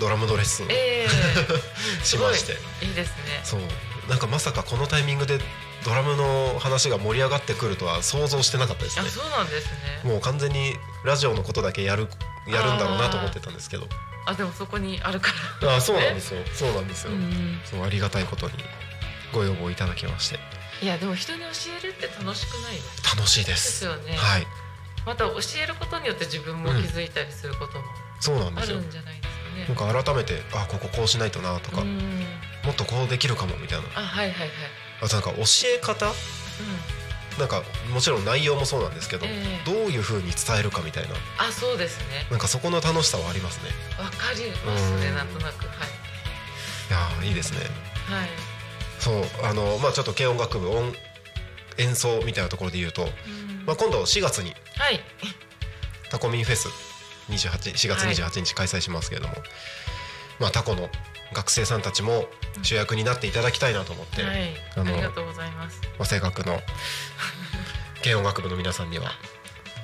ドラムのレッスンをええ。しまして。いいですね。そう。なんかまさかこのタイミングでドラムの話が盛り上がってくるとは想像してなかったですね。あそうなんですね。もう完全にラジオのことだけやるやるんだろうなと思ってたんですけど。あでもそこにあるから。あそうなんですよ。そうなんですよ、うん。そうありがたいことにご要望いただきましていやでも人に教えるって楽しくないです楽しいでですすよね。はい。また教えることによって自分も気づいたりすることもそうなんですよ。あるんじゃないですかね。なんか改めてあこここうしないとなとか、うん。もっとこうできるかもみたいな。あはいはいはい。あとなんか教え方？なんかもちろん内容もそうなんですけど、ええ。どういう風に伝えるかみたいな。あそうですね。なんかそこの楽しさはありますね。わかりますねうん。なんとなく。はい。いやーいいですね。はいそうあのまあちょっと軽音楽部音演奏みたいなところで言うと、うん。まあ、今度4月にはい。タコミンフェス28 4月28日開催しますけれども、まあタコの学生さんたちも主役になっていただきたいなと思って、はい。あのありがとうございます。早稲学の 軽音楽部の皆さんには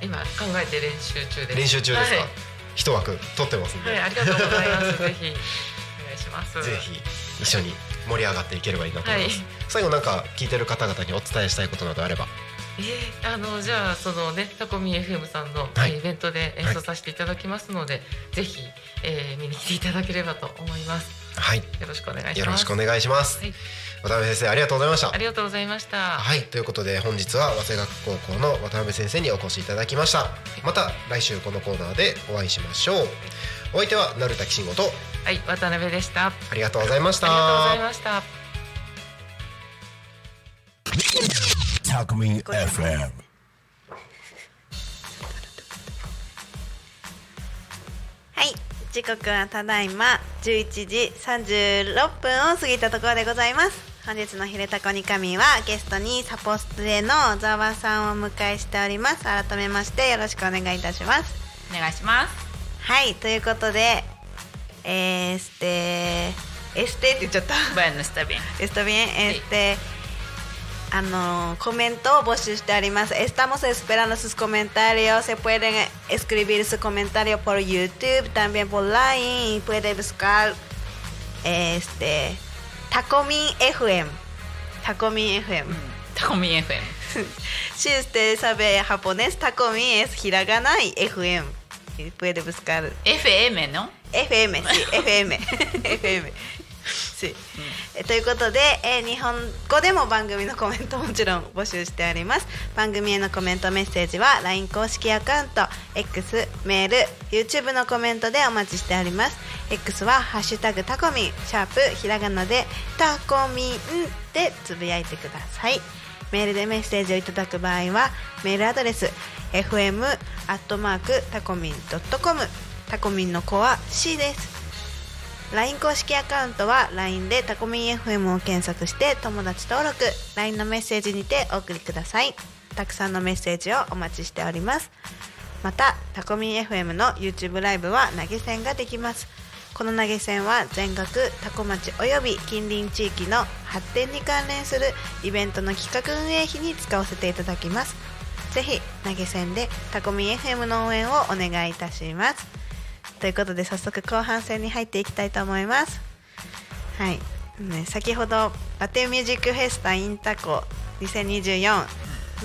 今考えて練習中です。練習中ですか、はい。一枠取ってますんで、はい、ありがとうございます。ぜひお願いします。ぜひ一緒に盛り上がっていければいいなと思います、はい。最後なんか聞いてる方々にお伝えしたいことなどあれば。えーあのじゃあそのねタコミ FM さんの、はい。イベントで演奏させていただきますので、ぜひ、えー見に来ていただければと思います。はい。よろしくお願いします。よろしくお願いします、はい。渡辺先生ありがとうございました。ありがとうございました。はい。ということで本日は早稲学高校の渡辺先生にお越しいただきました。また来週このコーナーでお会いしましょう。お相手は成田慎吾と。はい、渡辺でした。あありがとうございました。りがとうございました。Talk Me FM. はい時刻はただいま11時36分を過ぎたところでございます。本日の「ひれたこに神」はゲストにサポステの小沢さんをお迎えしております。改めましてよろしくお願いいたします。お願いします。はいということでえー、ステエステって言っちゃった Bueno, está bien. Está bien, este, a no, comento, vos estaremos, estamos esperando sus comentarios, se pueden escribir su comentario por YouTube, también por Line, y puede buscar, este, Takomin FM, Takomin FM. Takomi FM. Si usted sabe japonés, Takomin es hiragana y FM, y puede buscar FM, ¿no? FM sí、FM FM sí、えということで、えー日本語でも番組のコメントもちろん募集しております。番組へのコメントメッセージは LINE 公式アカウント X メール YouTube のコメントでお待ちしております。X は「ハッシュタグタコミン」シャープひらがなでタコミンでつぶやいてください。メールでメッセージをいただく場合はメールアドレス fm アットマークタコミンドットコム。タコミンの子は C です LINE 公式アカウントは LINE でタコミン FM を検索して友達登録 LINE のメッセージにてお送りください。たくさんのメッセージをお待ちしております。またタコミン FM の YouTube ライブは投げ銭ができます。この投げ銭は全額タコ町および近隣地域の発展に関連するイベントの企画運営費に使わせていただきます。ぜひ投げ銭でタコミン FM の応援をお願いいたします。ということで早速後半戦に入っていきたいと思います。はい、ね、先ほどバテミュージックフェスタインタコ2024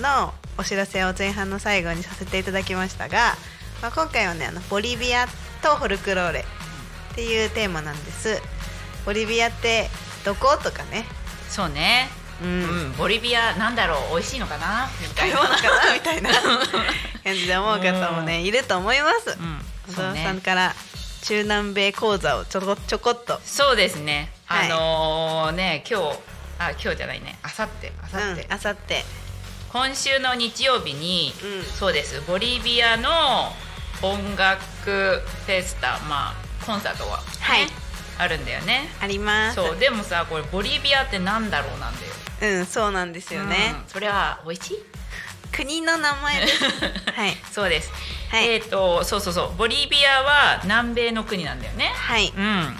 のお知らせを前半の最後にさせていただきましたがまあ、今回はねあのボリビアとフォルクローレっていうテーマなんです。ボリビアってどことかね。そうね。ううん。ん、ボリビアなんだろう？美味しいのかな？みたいな。みたいな感じで思う方もねいると思います。うん小沢さんから中南米講座をちょこちょこっと。そうですね。はい。あのーね今日あ今日じゃないね。あさってあさってうんあさって今週の日曜日に、うん。そうです。ボリビアの音楽フェスタまあコンサートが、ねはい。あるんだよね。あります。そう。でもさこれボリビアってなんだろうなんだよ。うんそうなんですよね、うん。それは美味しい？国の名前です。はい。そうです、はい。えっ、とそうそうそう。ボリビアは南米の国なんだよね。はい。うん。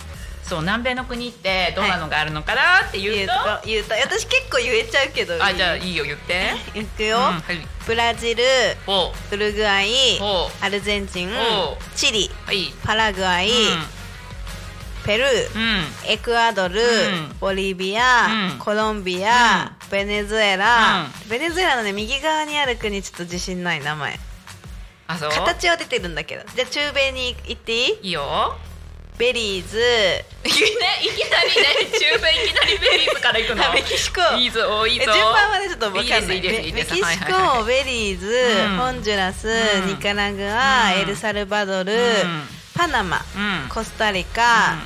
そう南米の国ってどんなのがあるのかなっていうと、言うと言うと。私結構言えちゃうけど。あじゃあいいいよ言って。いくよ、うんはい。ブラジルお。ウルグアイお。アルゼンチンお。チリはい。パラグアイ、ペルーエクアドル、ん。ボリビア、うん。コロンビア、ベネズエラ、ベネズエラのね右側にある国ちょっと自信ない名前。あそう？形は出てるんだけど。じゃあ中米に行っていい？いいよ。ベリーズ。いきなりいきなりね中米いきなりベリーズから行くの？メキシコ。いいぞいぞ。順番はねちょっと分かんない。メキシコ、ベリーズ、うん。ホンジュラス、うん。ニカラグア、うん。エルサルバドル、うん。パナマ、うん。コスタリカ、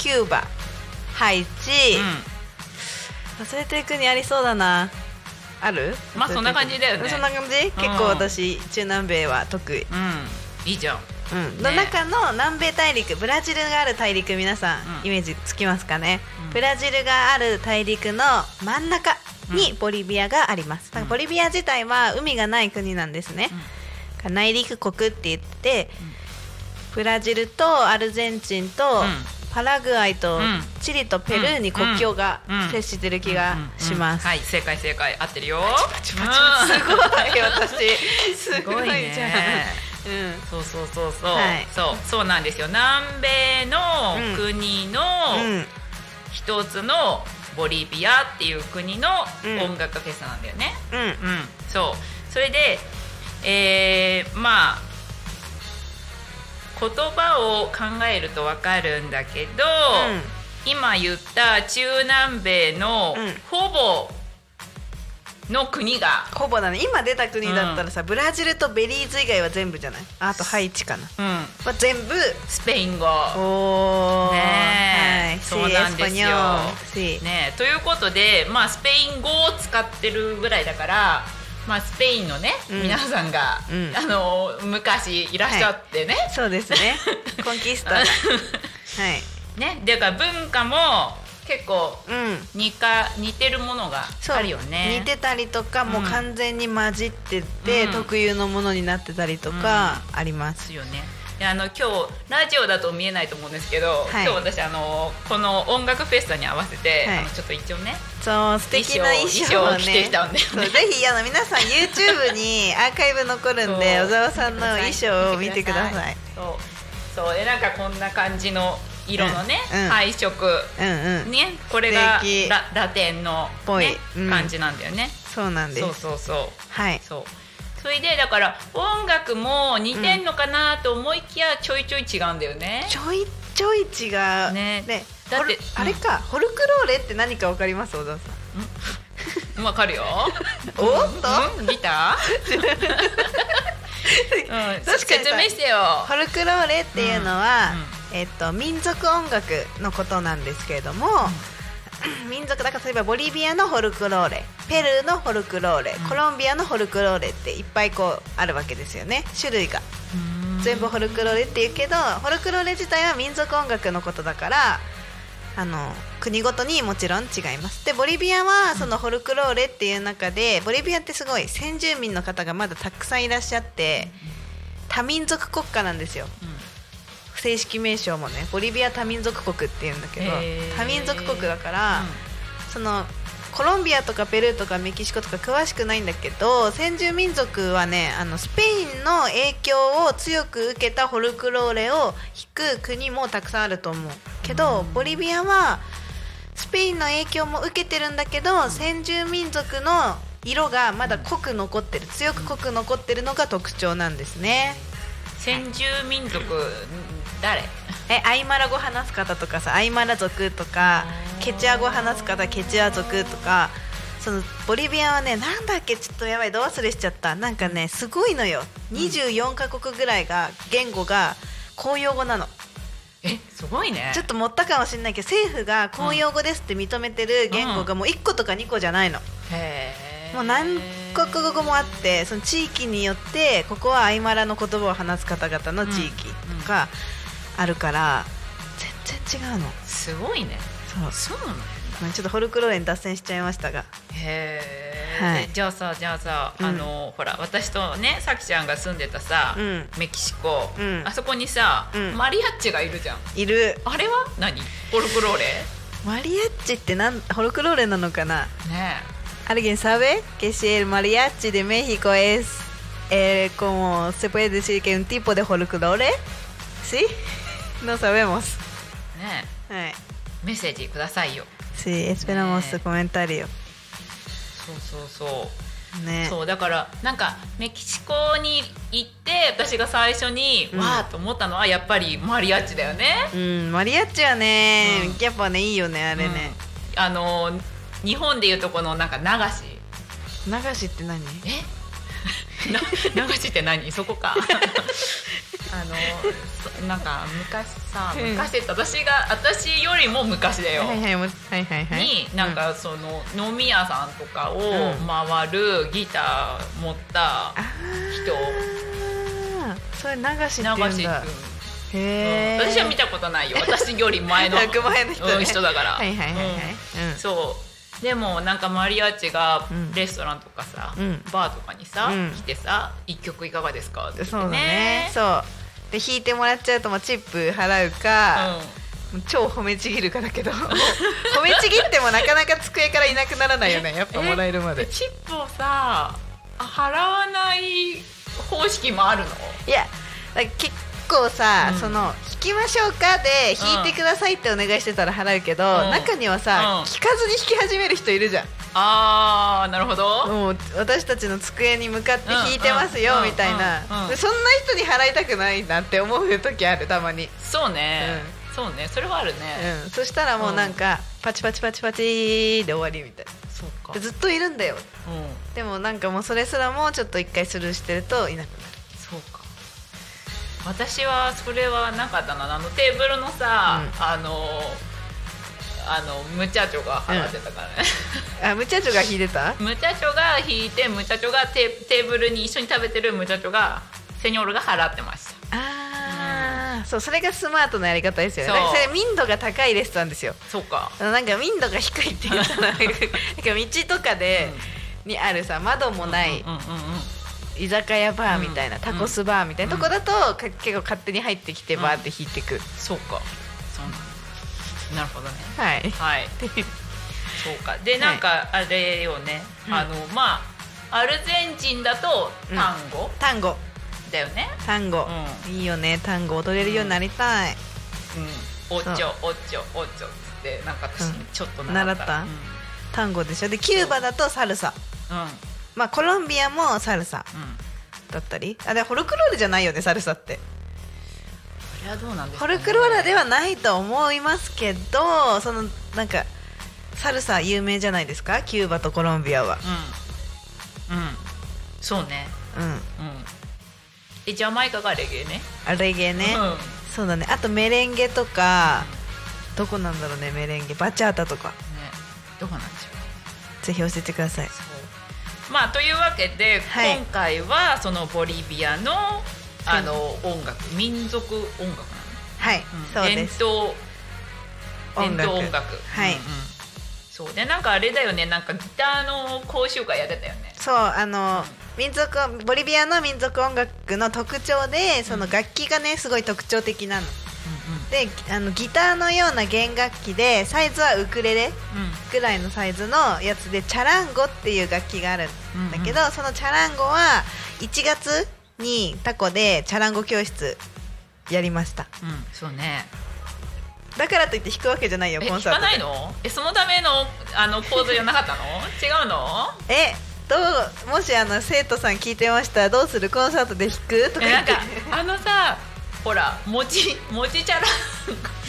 キューバ。ハイチ、忘れてる国ありそうだな。ある？まあそんな感じだよね。そんな感じ、結構私中南米は得意、うん、うん、いいじゃん。うん。の中の南米大陸ブラジルがある大陸皆さん、うん。イメージつきますかね、うん。ブラジルがある大陸の真ん中にボリビアがあります、だからボリビア自体は海がない国なんですね、内陸国って言って、ブラジルとアルゼンチンと、んパラグアイと、うん。チリとペルーに国境が接してる気がします、はい正解正解合ってるよ。すごい私。す すごいねじゃん、うん。そうそうそうそう、はい。そう。そうなんですよ。南米の国のうん。一つのボリビアっていう国のうん。音楽フェスなんだよね。うん。うん、そう。それで、えーまあ言葉を考えるとわかるんだけど、今言った中南米のうん。ほぼの国が、ほぼだね。今出た国だったらさ、ブラジルとベリーズ以外は全部じゃない？あとハイチかな、うん、まあ、全部スペイン語。おー。ねえ。はい。そうなんですよ。ね、ということで、まあ、スペイン語を使ってるぐらいだから、まあ、スペインのね、うん。皆さんが、うん。あの昔いらっしゃってね,、そうですね。コンキスタが。はい。ねだから文化も結構うん。似か似てるものがあるよね。似てたりとか、もう完全に混じってて、うん。特有のものになってたりとかありま、すよね。であの今日ラジオだと見えないと思うんですけど、はい。今日私あのこの音楽フェスタに合わせて、はい。あのちょっと一応ねそう素敵な衣装を着てきたんだよねぜひあの皆さん YouTube に アーカイブ残るんで小沢さんの衣装を見てください。そう。そうでなんかこんな感じの色のね、うん。うん。配色。うんうん。ねこれがララテンの、ぽい。ねうん。感じなんだよね。そうなんです。そうそうそう。はい。そう。それでだから音楽も似てんのかなと思いきやちょいちょい違うんだよね。ちょいちょい違う。ね。でだってあれか、ホルクローレって何かわかります？小沢さん。わかるよ。お？っと、うん、見た？うん、確かにさ説明してよ。ホルクローレっていうのは、うんえっと民族音楽のことなんですけれども、民族だから例えばボリビアのホルクローレペルーのホルクローレ、コロンビアのホルクローレっていっぱいこうあるわけですよね。種類が。全部ホルクローレっていうけどホルクローレ自体は民族音楽のことだからあの国ごとにもちろん違います。でボリビアはそのホルクローレっていう中でボリビアってすごい先住民の方がまだたくさんいらっしゃって多民族国家なんですよ正式名称もねボリビア多民族国っていうんだけど多民族国だから、そのコロンビアとかペルーとかメキシコとか詳しくないんだけど先住民族はねあのスペインの影響を強く受けたホルクローレを弾く国もたくさんあると思うけど、ボリビアはスペインの影響も受けてるんだけど先住民族の色がまだ濃く残ってる強く濃く残ってるのが特徴なんですね。先住民族誰？えアイマラ語話す方とかさアイマラ族とかケチュア語話す方ケチュア族とかそのボリビアはねなんだっけ？ちょっとやばいど忘れしちゃった。なんかねすごいのよ。24カ国ぐらいが言語が公用語なの。えすごいね。ちょっと持ったかもしれないけど政府が公用語ですって認めてる言語がもう1個とか2個じゃないの。へー。もう何国語もあってその地域によってここはアイマラの言葉を話す方々の地域とかあるから全然違うの。すごいね。そう。そうなのちょっとホルクローレン脱線しちゃいましたが。へえ、はい。でじゃあさじゃあさ、うん。あのほら私とねさきちゃんが住んでたさ、うん。メキシコ、うん。あそこにさ、うん。マリアッチがいるじゃん。いる。あれは？何？ホルクローレ？マリアッチってなんホルクローレンなのかな？ね ¿Alguien sabe que si el mariachi de México es eh, como se puede decir que un tipo de folclore? ¿Sí? No sabemos. えねはい。えメッセージくださいよ Sí, esperamos tu comentario. そうそうそうね。そうだからなんかメキシコに行って私が最初に、うんわーっと思ったのはやっぱりマリアッチだよね。うん、マリアッチはね、うんやっぱねいいよねあれね。うんあの日本でいうとこのなんか流し流しって何？え？な流しって何？そこか あのそなんか昔さうん。昔って私が私よりも昔だよ、はいはいもはいはいはい。になんかその飲み屋さんとかをうん。回るギター持ったあ人。あ、それ流しって言うんだ。へえ。私は見たことないよ。私より前の100前の人ねうん人だから。はいはいはいはい。うん。そう。でもなんかマリアッチがうん。レストランとかさ、うん。バーとかにさ、うん。来てさ「一曲いかがですか?」って言ってそうだね。そう。で弾いてもらっちゃうともうチップ払うか、もう超褒めちぎるかだけど 褒めちぎってもなかなか机からいなくならないよね やっぱもらえるまで。でチップをさ払わない方式もあるの？いや結構さ、うん。その弾きましょうかで弾いてくださいってお願いしてたら払うけど、うん。中にはさ、うん。弾かずに弾き始める人いるじゃんあーなるほど、もう私たちの机に向かって弾いてますよ、うんみたいな、そんな人に払いたくないなって思う時あるたまに、そうね、そうね。それはあるうね、ん、そしたらもうなんか、パチパチパチパチで終わりみたいな。そうか。でずっといるんだよ。うん。でもなんかもうそれすらもちょっと一回スルーしてるといなくなる。そうか。私はそれはなかったな。あのテーブルのさ、うあのあのムチャチョが払ってたからね、あムチャチョが弾いてた？ムチャチョが引いてムチャチョがテテーブルに一緒に食べてるムチャチョがセニョールが払ってました。ああ、そうそれがスマートなやり方ですよね。それ民度が高いレストランですよ。そうか。なんか民度が低いって言ったらなんか道とかで、にあるさ窓もないうんうんうん居酒屋バーみたいな、うん。タコスバーみたいなとこだと、か結構勝手に入ってきてバーって引いてく、そうかそうなんだなるほどね。はい。はい。そうか。でなんかあれよね、うん。あのまあアルゼンチンだと単語単語だよね、単語、ういいよね。単語踊れるようになりたい、うん、おっちょおっちょおっちょってなんか私うん。ちょっと習った,、単語でしょ？でキューバだとサルサ。うん。うん。まあコロンビアもサルサうん。だったり？あでホルクロールじゃないよねサルサって。これはどうなんですホか、ね、ルクローラではないと思いますけどそのなんかサルサ有名じゃないですか？キューバとコロンビアは。うん。うん。そうね。うん。うん。でジャマイカがレゲエね。あレゲエね、うん。そうだね。あとメレンゲとかどこなんだろうねメレンゲ。バチャータとか。ね。どうなんでしょうぜひ教えてください。まあというわけで、はい。今回はそのボリビアのあの音楽。民族音楽なの、はい、うん。そうです。伝統伝統音楽。はい、うんうん。そう。でなんかあれだよね。なんかギターの講習会やってたよね。そうあの民族ボリビアの民族音楽の特徴でその楽器がねすごい特徴的なの。であのギターのような弦楽器でサイズはウクレレぐらいのサイズのやつでチャランゴっていう楽器があるんだけど、そのチャランゴは1月にタコでチャランゴ教室やりました。うん、うん、そうね。だからといって弾くわけじゃないよコンサートで。ないの？えそのためのあの構造じゃなかったの？違うの？えどうもしあの生徒さん聞いてましたらどうする？コンサートで弾く？とか言って。えなんかあのさほら餅餅チャラン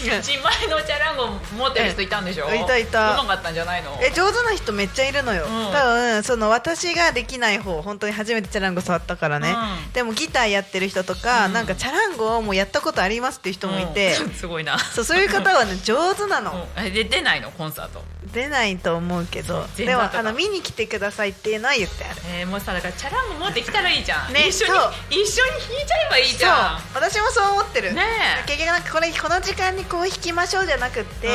自前のチャランゴ持ってる人いたんでしょ？いたいた。うまかったんじゃないの？え上手な人めっちゃいるのよ、うん。多分その私ができない方本当に初めてチャランゴ触ったからね、うん。でもギターやってる人とか、うん。なんかチャランゴをもうやったことありますっていう人もいて、うん。すごいな。そうそういう方はね上手なの、うん。えで出ないの？コンサート出ないと思うけどでもあの見に来てくださいっていうのは言ってある。えー、もうさだからチャランゴ持ってきたらいいじゃん、ね一緒に一緒に弾いちゃえばいいじゃん。私もそう思ってる、ねえ。結局なんかこれこの時間にこう弾きましょうじゃなくって、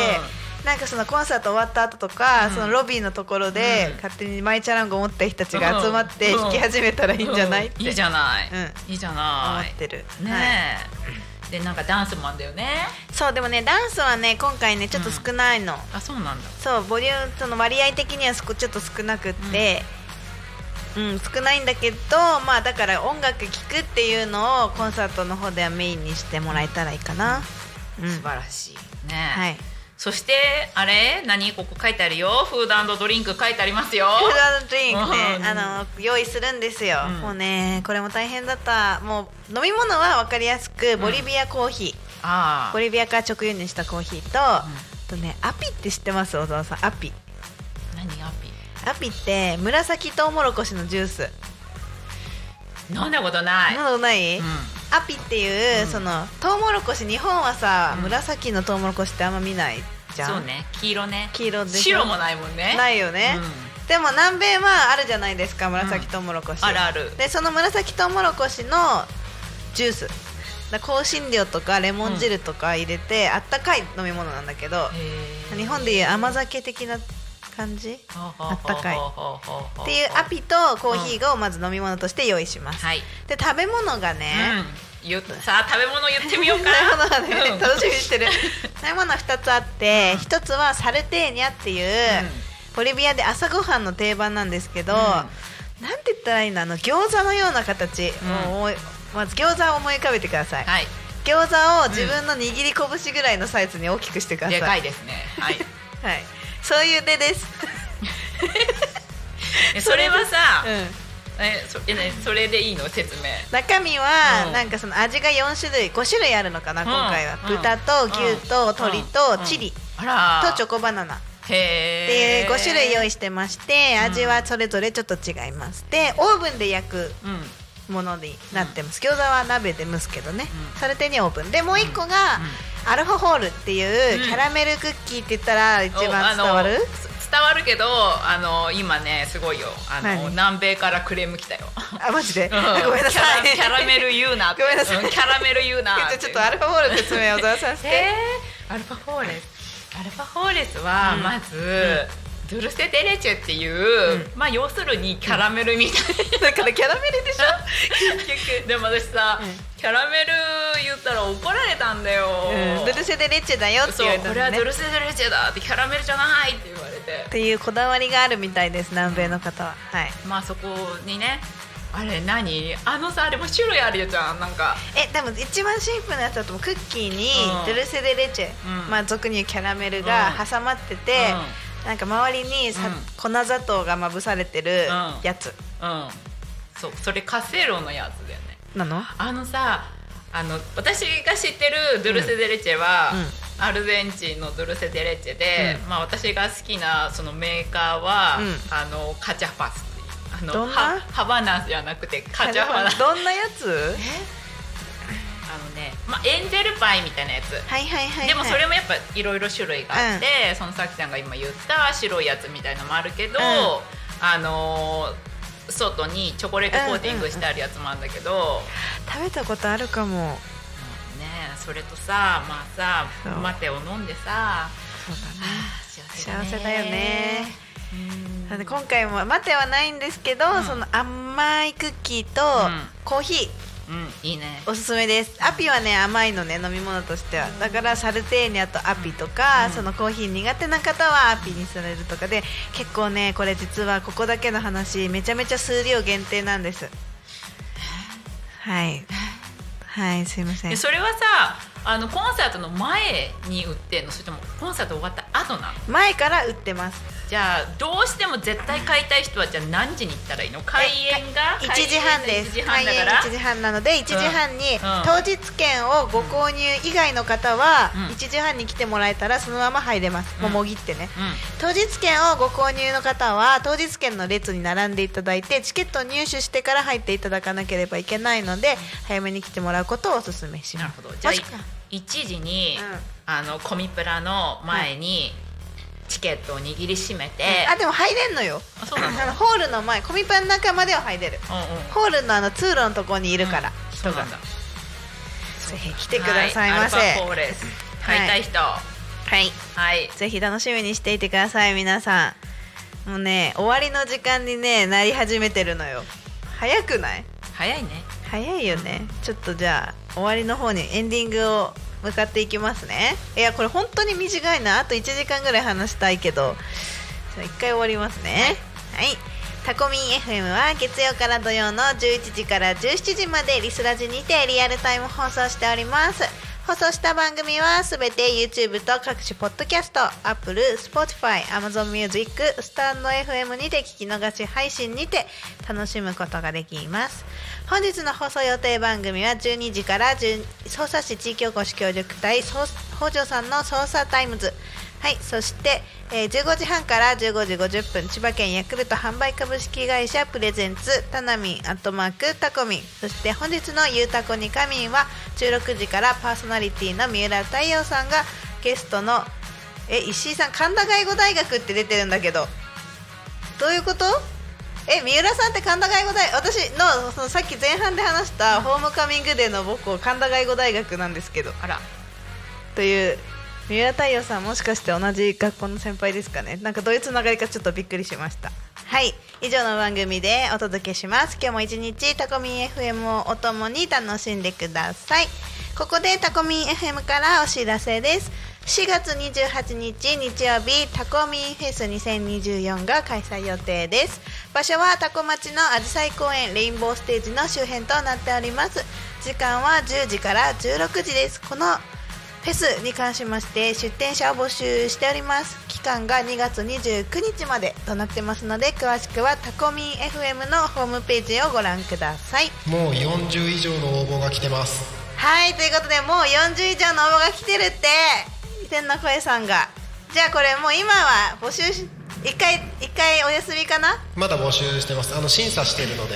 なんかそのコンサート終わった後とか、うん。そのロビーのところで、うん。勝手にマイチャランゴ持った人たちが集まってうん弾き始めたらいいんじゃない、って。うん。いいじゃない、うん。いいじゃ思ない。ってる、はいでなんかダンスもあんだよね。そうでもねダンスはね今回ねちょっと少ないの、あそうなんだ。そうボリュームその割合的にはちょっと少なくって、うん。少ないんだけどまあだから音楽聴くっていうのをコンサートの方ではメインにしてもらえたらいいかな、うん。素晴らしい。ね、はいそしてあれ？何？ここ書いてあるよ。フードドリンク書いてありますよ。フードドリンクね、うん。あの用意するんですよ、うん。もうねこれも大変だった。もう飲み物は分かりやすくボリビアコーヒー、あボリビアから直輸入したコーヒーと、あとねアピって知ってます？小沢さん。アピ。何？アピ。アピって紫トウモロコシのジュース。飲んだことない、などない、うんアピっていう、うん。そのトウモロコシ日本はさ、うん。紫のトウモロコシってあんま見ないじゃん。そうね。黄色ね。黄色でしょ？白もないもんね。ないよね、うん。でも南米はあるじゃないですか紫トウモロコシ、あるある。でその紫トウモロコシのジュース。だ香辛料とかレモン汁とか入れて、あったかい飲み物なんだけど日本でいう甘酒的な感じ？あったかい。っっていうアピとコーヒーをまず飲み物として用意します、はい、で食べ物がね、うん、さあ食べ物言ってみようか。食べ物はね、うん。楽しみにしてる。食べ物2つあって1つはサルテーニャっていう、ボリビアで朝ごはんの定番なんですけど、うん。なんて言ったらいいの？あの餃子のような形、うん。もうまず餃子を思い浮かべてください、はい。餃子を自分の握り拳ぐらいのサイズに大きくしてください、でかいですね。はい。はい、そういう出です、え それはさ、うん、えそえねそれでいいの？説明。中身は、うん。なんかその味が4種類5種類あるのかな、うん。今回は、うん。豚と牛と鶏とチリとチョコバナナ。へえで5種類用意してましてうん。味はそれぞれちょっと違います。でオーブンで焼くうん。ものになってます、餃子は鍋で蒸すけどね、うん。サルテにオーブン。でもう一個が、アルファホールっていううん。キャラメルクッキーって言ったら一番伝わる、おあのつ伝わるけどあの今ねすごいよ。あの何？南米からクレーム来たよ。あマジで、うん。ごめんなさい。キャラメル言うなごめんなさい。うんキャラメル言うな ちょっとアルファホール説明を小沢さんして、えー、アルファホーレスアルファホーレスはうん。まず、ドゥルセデレチェっていう、まあ要するにキャラメルみたいな、だからキャラメルでしょ？結局。でも私さ、うん。キャラメル言ったら怒られたんだよ、うん。ドルセデレッチェだよって言われたのね。これはドルセデレチェだってキャラメルじゃないって言われて。っていうこだわりがあるみたいです南米の方は。はい。まあそこにねあれ何？あのさあれも種類あるよじゃんなんか。えでも一番シンプルなやつだとクッキーにうん。ドルセデレチェ、うん。まあ俗に言うキャラメルが挟まってて、なんか周りにさ、うん。粉砂糖がまぶされてるうん。やつ。うん、うん、そうそれカセロのやつだよね。なの、あのさあの私が知ってるドゥルセデレチェは、うん。アルゼンチンのドゥルセデレチェで、うまあ、私が好きなそのメーカーは、うん。あのカチャファスっていう。あのどんな？ハハバナじゃなくてカチャファナ。どんなやつ？あのね、まあ、エンゼルパイみたいなやつ。はいはいはい、はい、でもそれもやっぱいろいろ種類があって、そのさきちゃんが今言った白いやつみたいのもあるけど、ん。あのー外にチョコレートコーティングしてあるやつもあるんだけど、食べたことあるかも。ねえそれとさまあさマテを飲んでさそうだね。幸幸せだよね。うん。なので今回も待てはないんですけど、うん。その甘いクッキーとうん。コーヒーうんいいね。おすすめです。アピはね甘いのね飲み物としては。だからサルテーニャとアピとか、うん。そのコーヒー苦手な方はアピにされるとかで結構ねこれ実はここだけの話めちゃめちゃ数量限定なんです。はい。はいすいません。でそれはさあのコンサートの前に売ってんの？それともコンサート終わった後なの？前から売ってますじゃあどうしても絶対買いたい人はじゃあ何時に行ったらいいの？開演が？1時半です。1時半開演だから？1時半なので1時半にうん。当日券をご購入以外の方はうん。1時半に来てもらえたらそのまま入れます、もうもぎってね。うん。当日券をご購入の方は当日券の列に並んでいただいてチケットを入手してから入っていただかなければいけないので早めに来てもらうことをお勧めしなるますほど。じゃあもしくは。1時に、うん。あのコミプラの前にチケットを握りしめて、あでも入れんのよ。あそうなの？あのホールの前コミパンの中までは入れる。うんうん。ホールのあの通路のところにいるから、人が。そうなんだ。ぜひ来てくださいませ。はい、アルファフォーレス。買い。たい人。ははい。い、ぜひ楽しみにしていてください皆さん。もうね終わりの時間にねなり始めてるのよ。早くない？早いね。早いよね。ちょっとじゃあ終わりの方にエンディングを向かっていきますね。いやこれ本当に短いな。あと1時間ぐらい話したいけど。じゃあ一回終わりますね。はい。タコミン FM は月曜から土曜の11時から17時までリスラジにてリアルタイム放送しております。放送した番組はすべて YouTube と各種ポッドキャスト Apple、Spotify、Amazon Music、スタンド FM にて聞き逃し配信にて楽しむことができます本日の放送予定番組は12時から匝瑳市地域おこし協力隊北条さんの匝瑳タイムズ。はいそして、えー15時半から15時50分千葉県ヤクルト販売株式会社プレゼンツタナミンアットマークタコミ。ンそして本日のゆうたこにかみんは16時からパーソナリティの三浦太陽さんがゲストのえ石井さん神田外語大学って出てるんだけど。どういうこと？え三浦さんって神田外語大私のそのさっき前半で話したホームカミングデーの母校神田外語大学なんですけど。あら。という三浦太陽さんもしかして同じ学校の先輩ですかね。なんかどういうつながりかちょっとびっくりしました。はい。以上の番組でお届けします。今日も一日タコミン FM をお供に楽しんでください。ここでタコミン FM からお知らせです4月28日日曜日タコミンフェス2024が開催予定です。場所はタコ町のあじさい公園レインボーステージの周辺となっております。時間は10時から16時です。このフェスに関しまして出店者を募集しております。期間が2月29日までとなってますので詳しくはタコミン FM のホームページをご覧ください。もう40以上の応募が来てます。はいということでもう40以上の応募が来てるって天の声さんが。じゃあこれもう今は募集し一回一回お休みかな？まだ募集してます。あの審査してるので。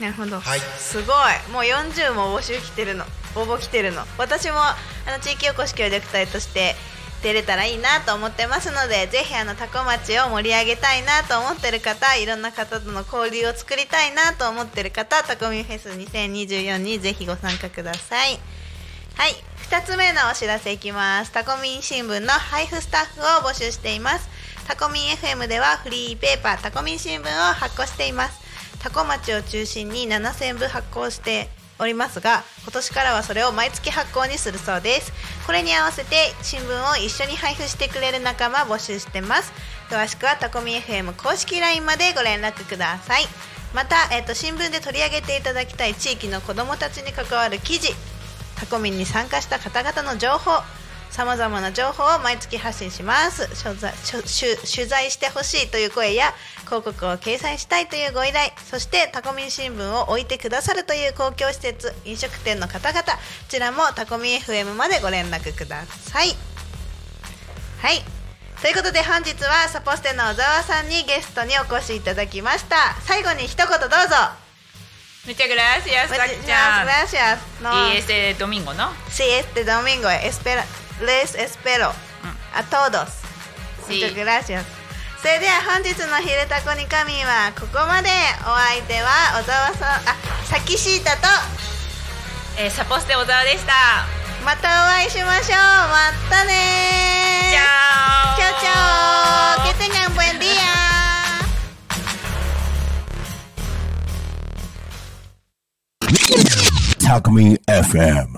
なるほど、はい。すごい。もう40も募集来てるの。応募来てるの。私もあの地域おこし協力隊として出れたらいいなと思ってますのでぜひあのタコ町を盛り上げたいなと思ってる方いろんな方との交流を作りたいなと思ってる方タコミンフェス2024にぜひご参加くださいはい2つ目のお知らせいきます。タコミン新聞の配布スタッフを募集しています。タコミン FM ではフリーペーパータコミン新聞を発行しています。タコ町を中心に7000部発行しておりますが今年からはそれを毎月発行にするそうです。これに合わせて新聞を一緒に配布してくれる仲間募集してます。詳しくはタコミ FM 公式 LINE までご連絡ください。また、えっと新聞で取り上げていただきたい地域の子どもたちに関わる記事タコミンに参加した方々の情報さまざまな情報を毎月発信します。取材取材してほしいという声や広告を掲載したいというご依頼そしてタコミン新聞を置いてくださるという公共施設飲食店の方々こちらもタコミン FM までご連絡ください。はい。ということで本日はサポステの小沢さんにゲストにお越しいただきました。最後に一言どうぞ。Muchas gracias, さきちゃん Gracias. No. Y ese domingo, ¿no? Sí, este domingo espera, les espero a todos. Sí. Muchas gracias. それでは本日の「ひれたこに神」はここまでお相手は小沢さんあさきしーたと Eh, サポステ小沢でした。またお会いしましょうまたね Chao. チャオチャオ Que tengan buen día Talk Me FM.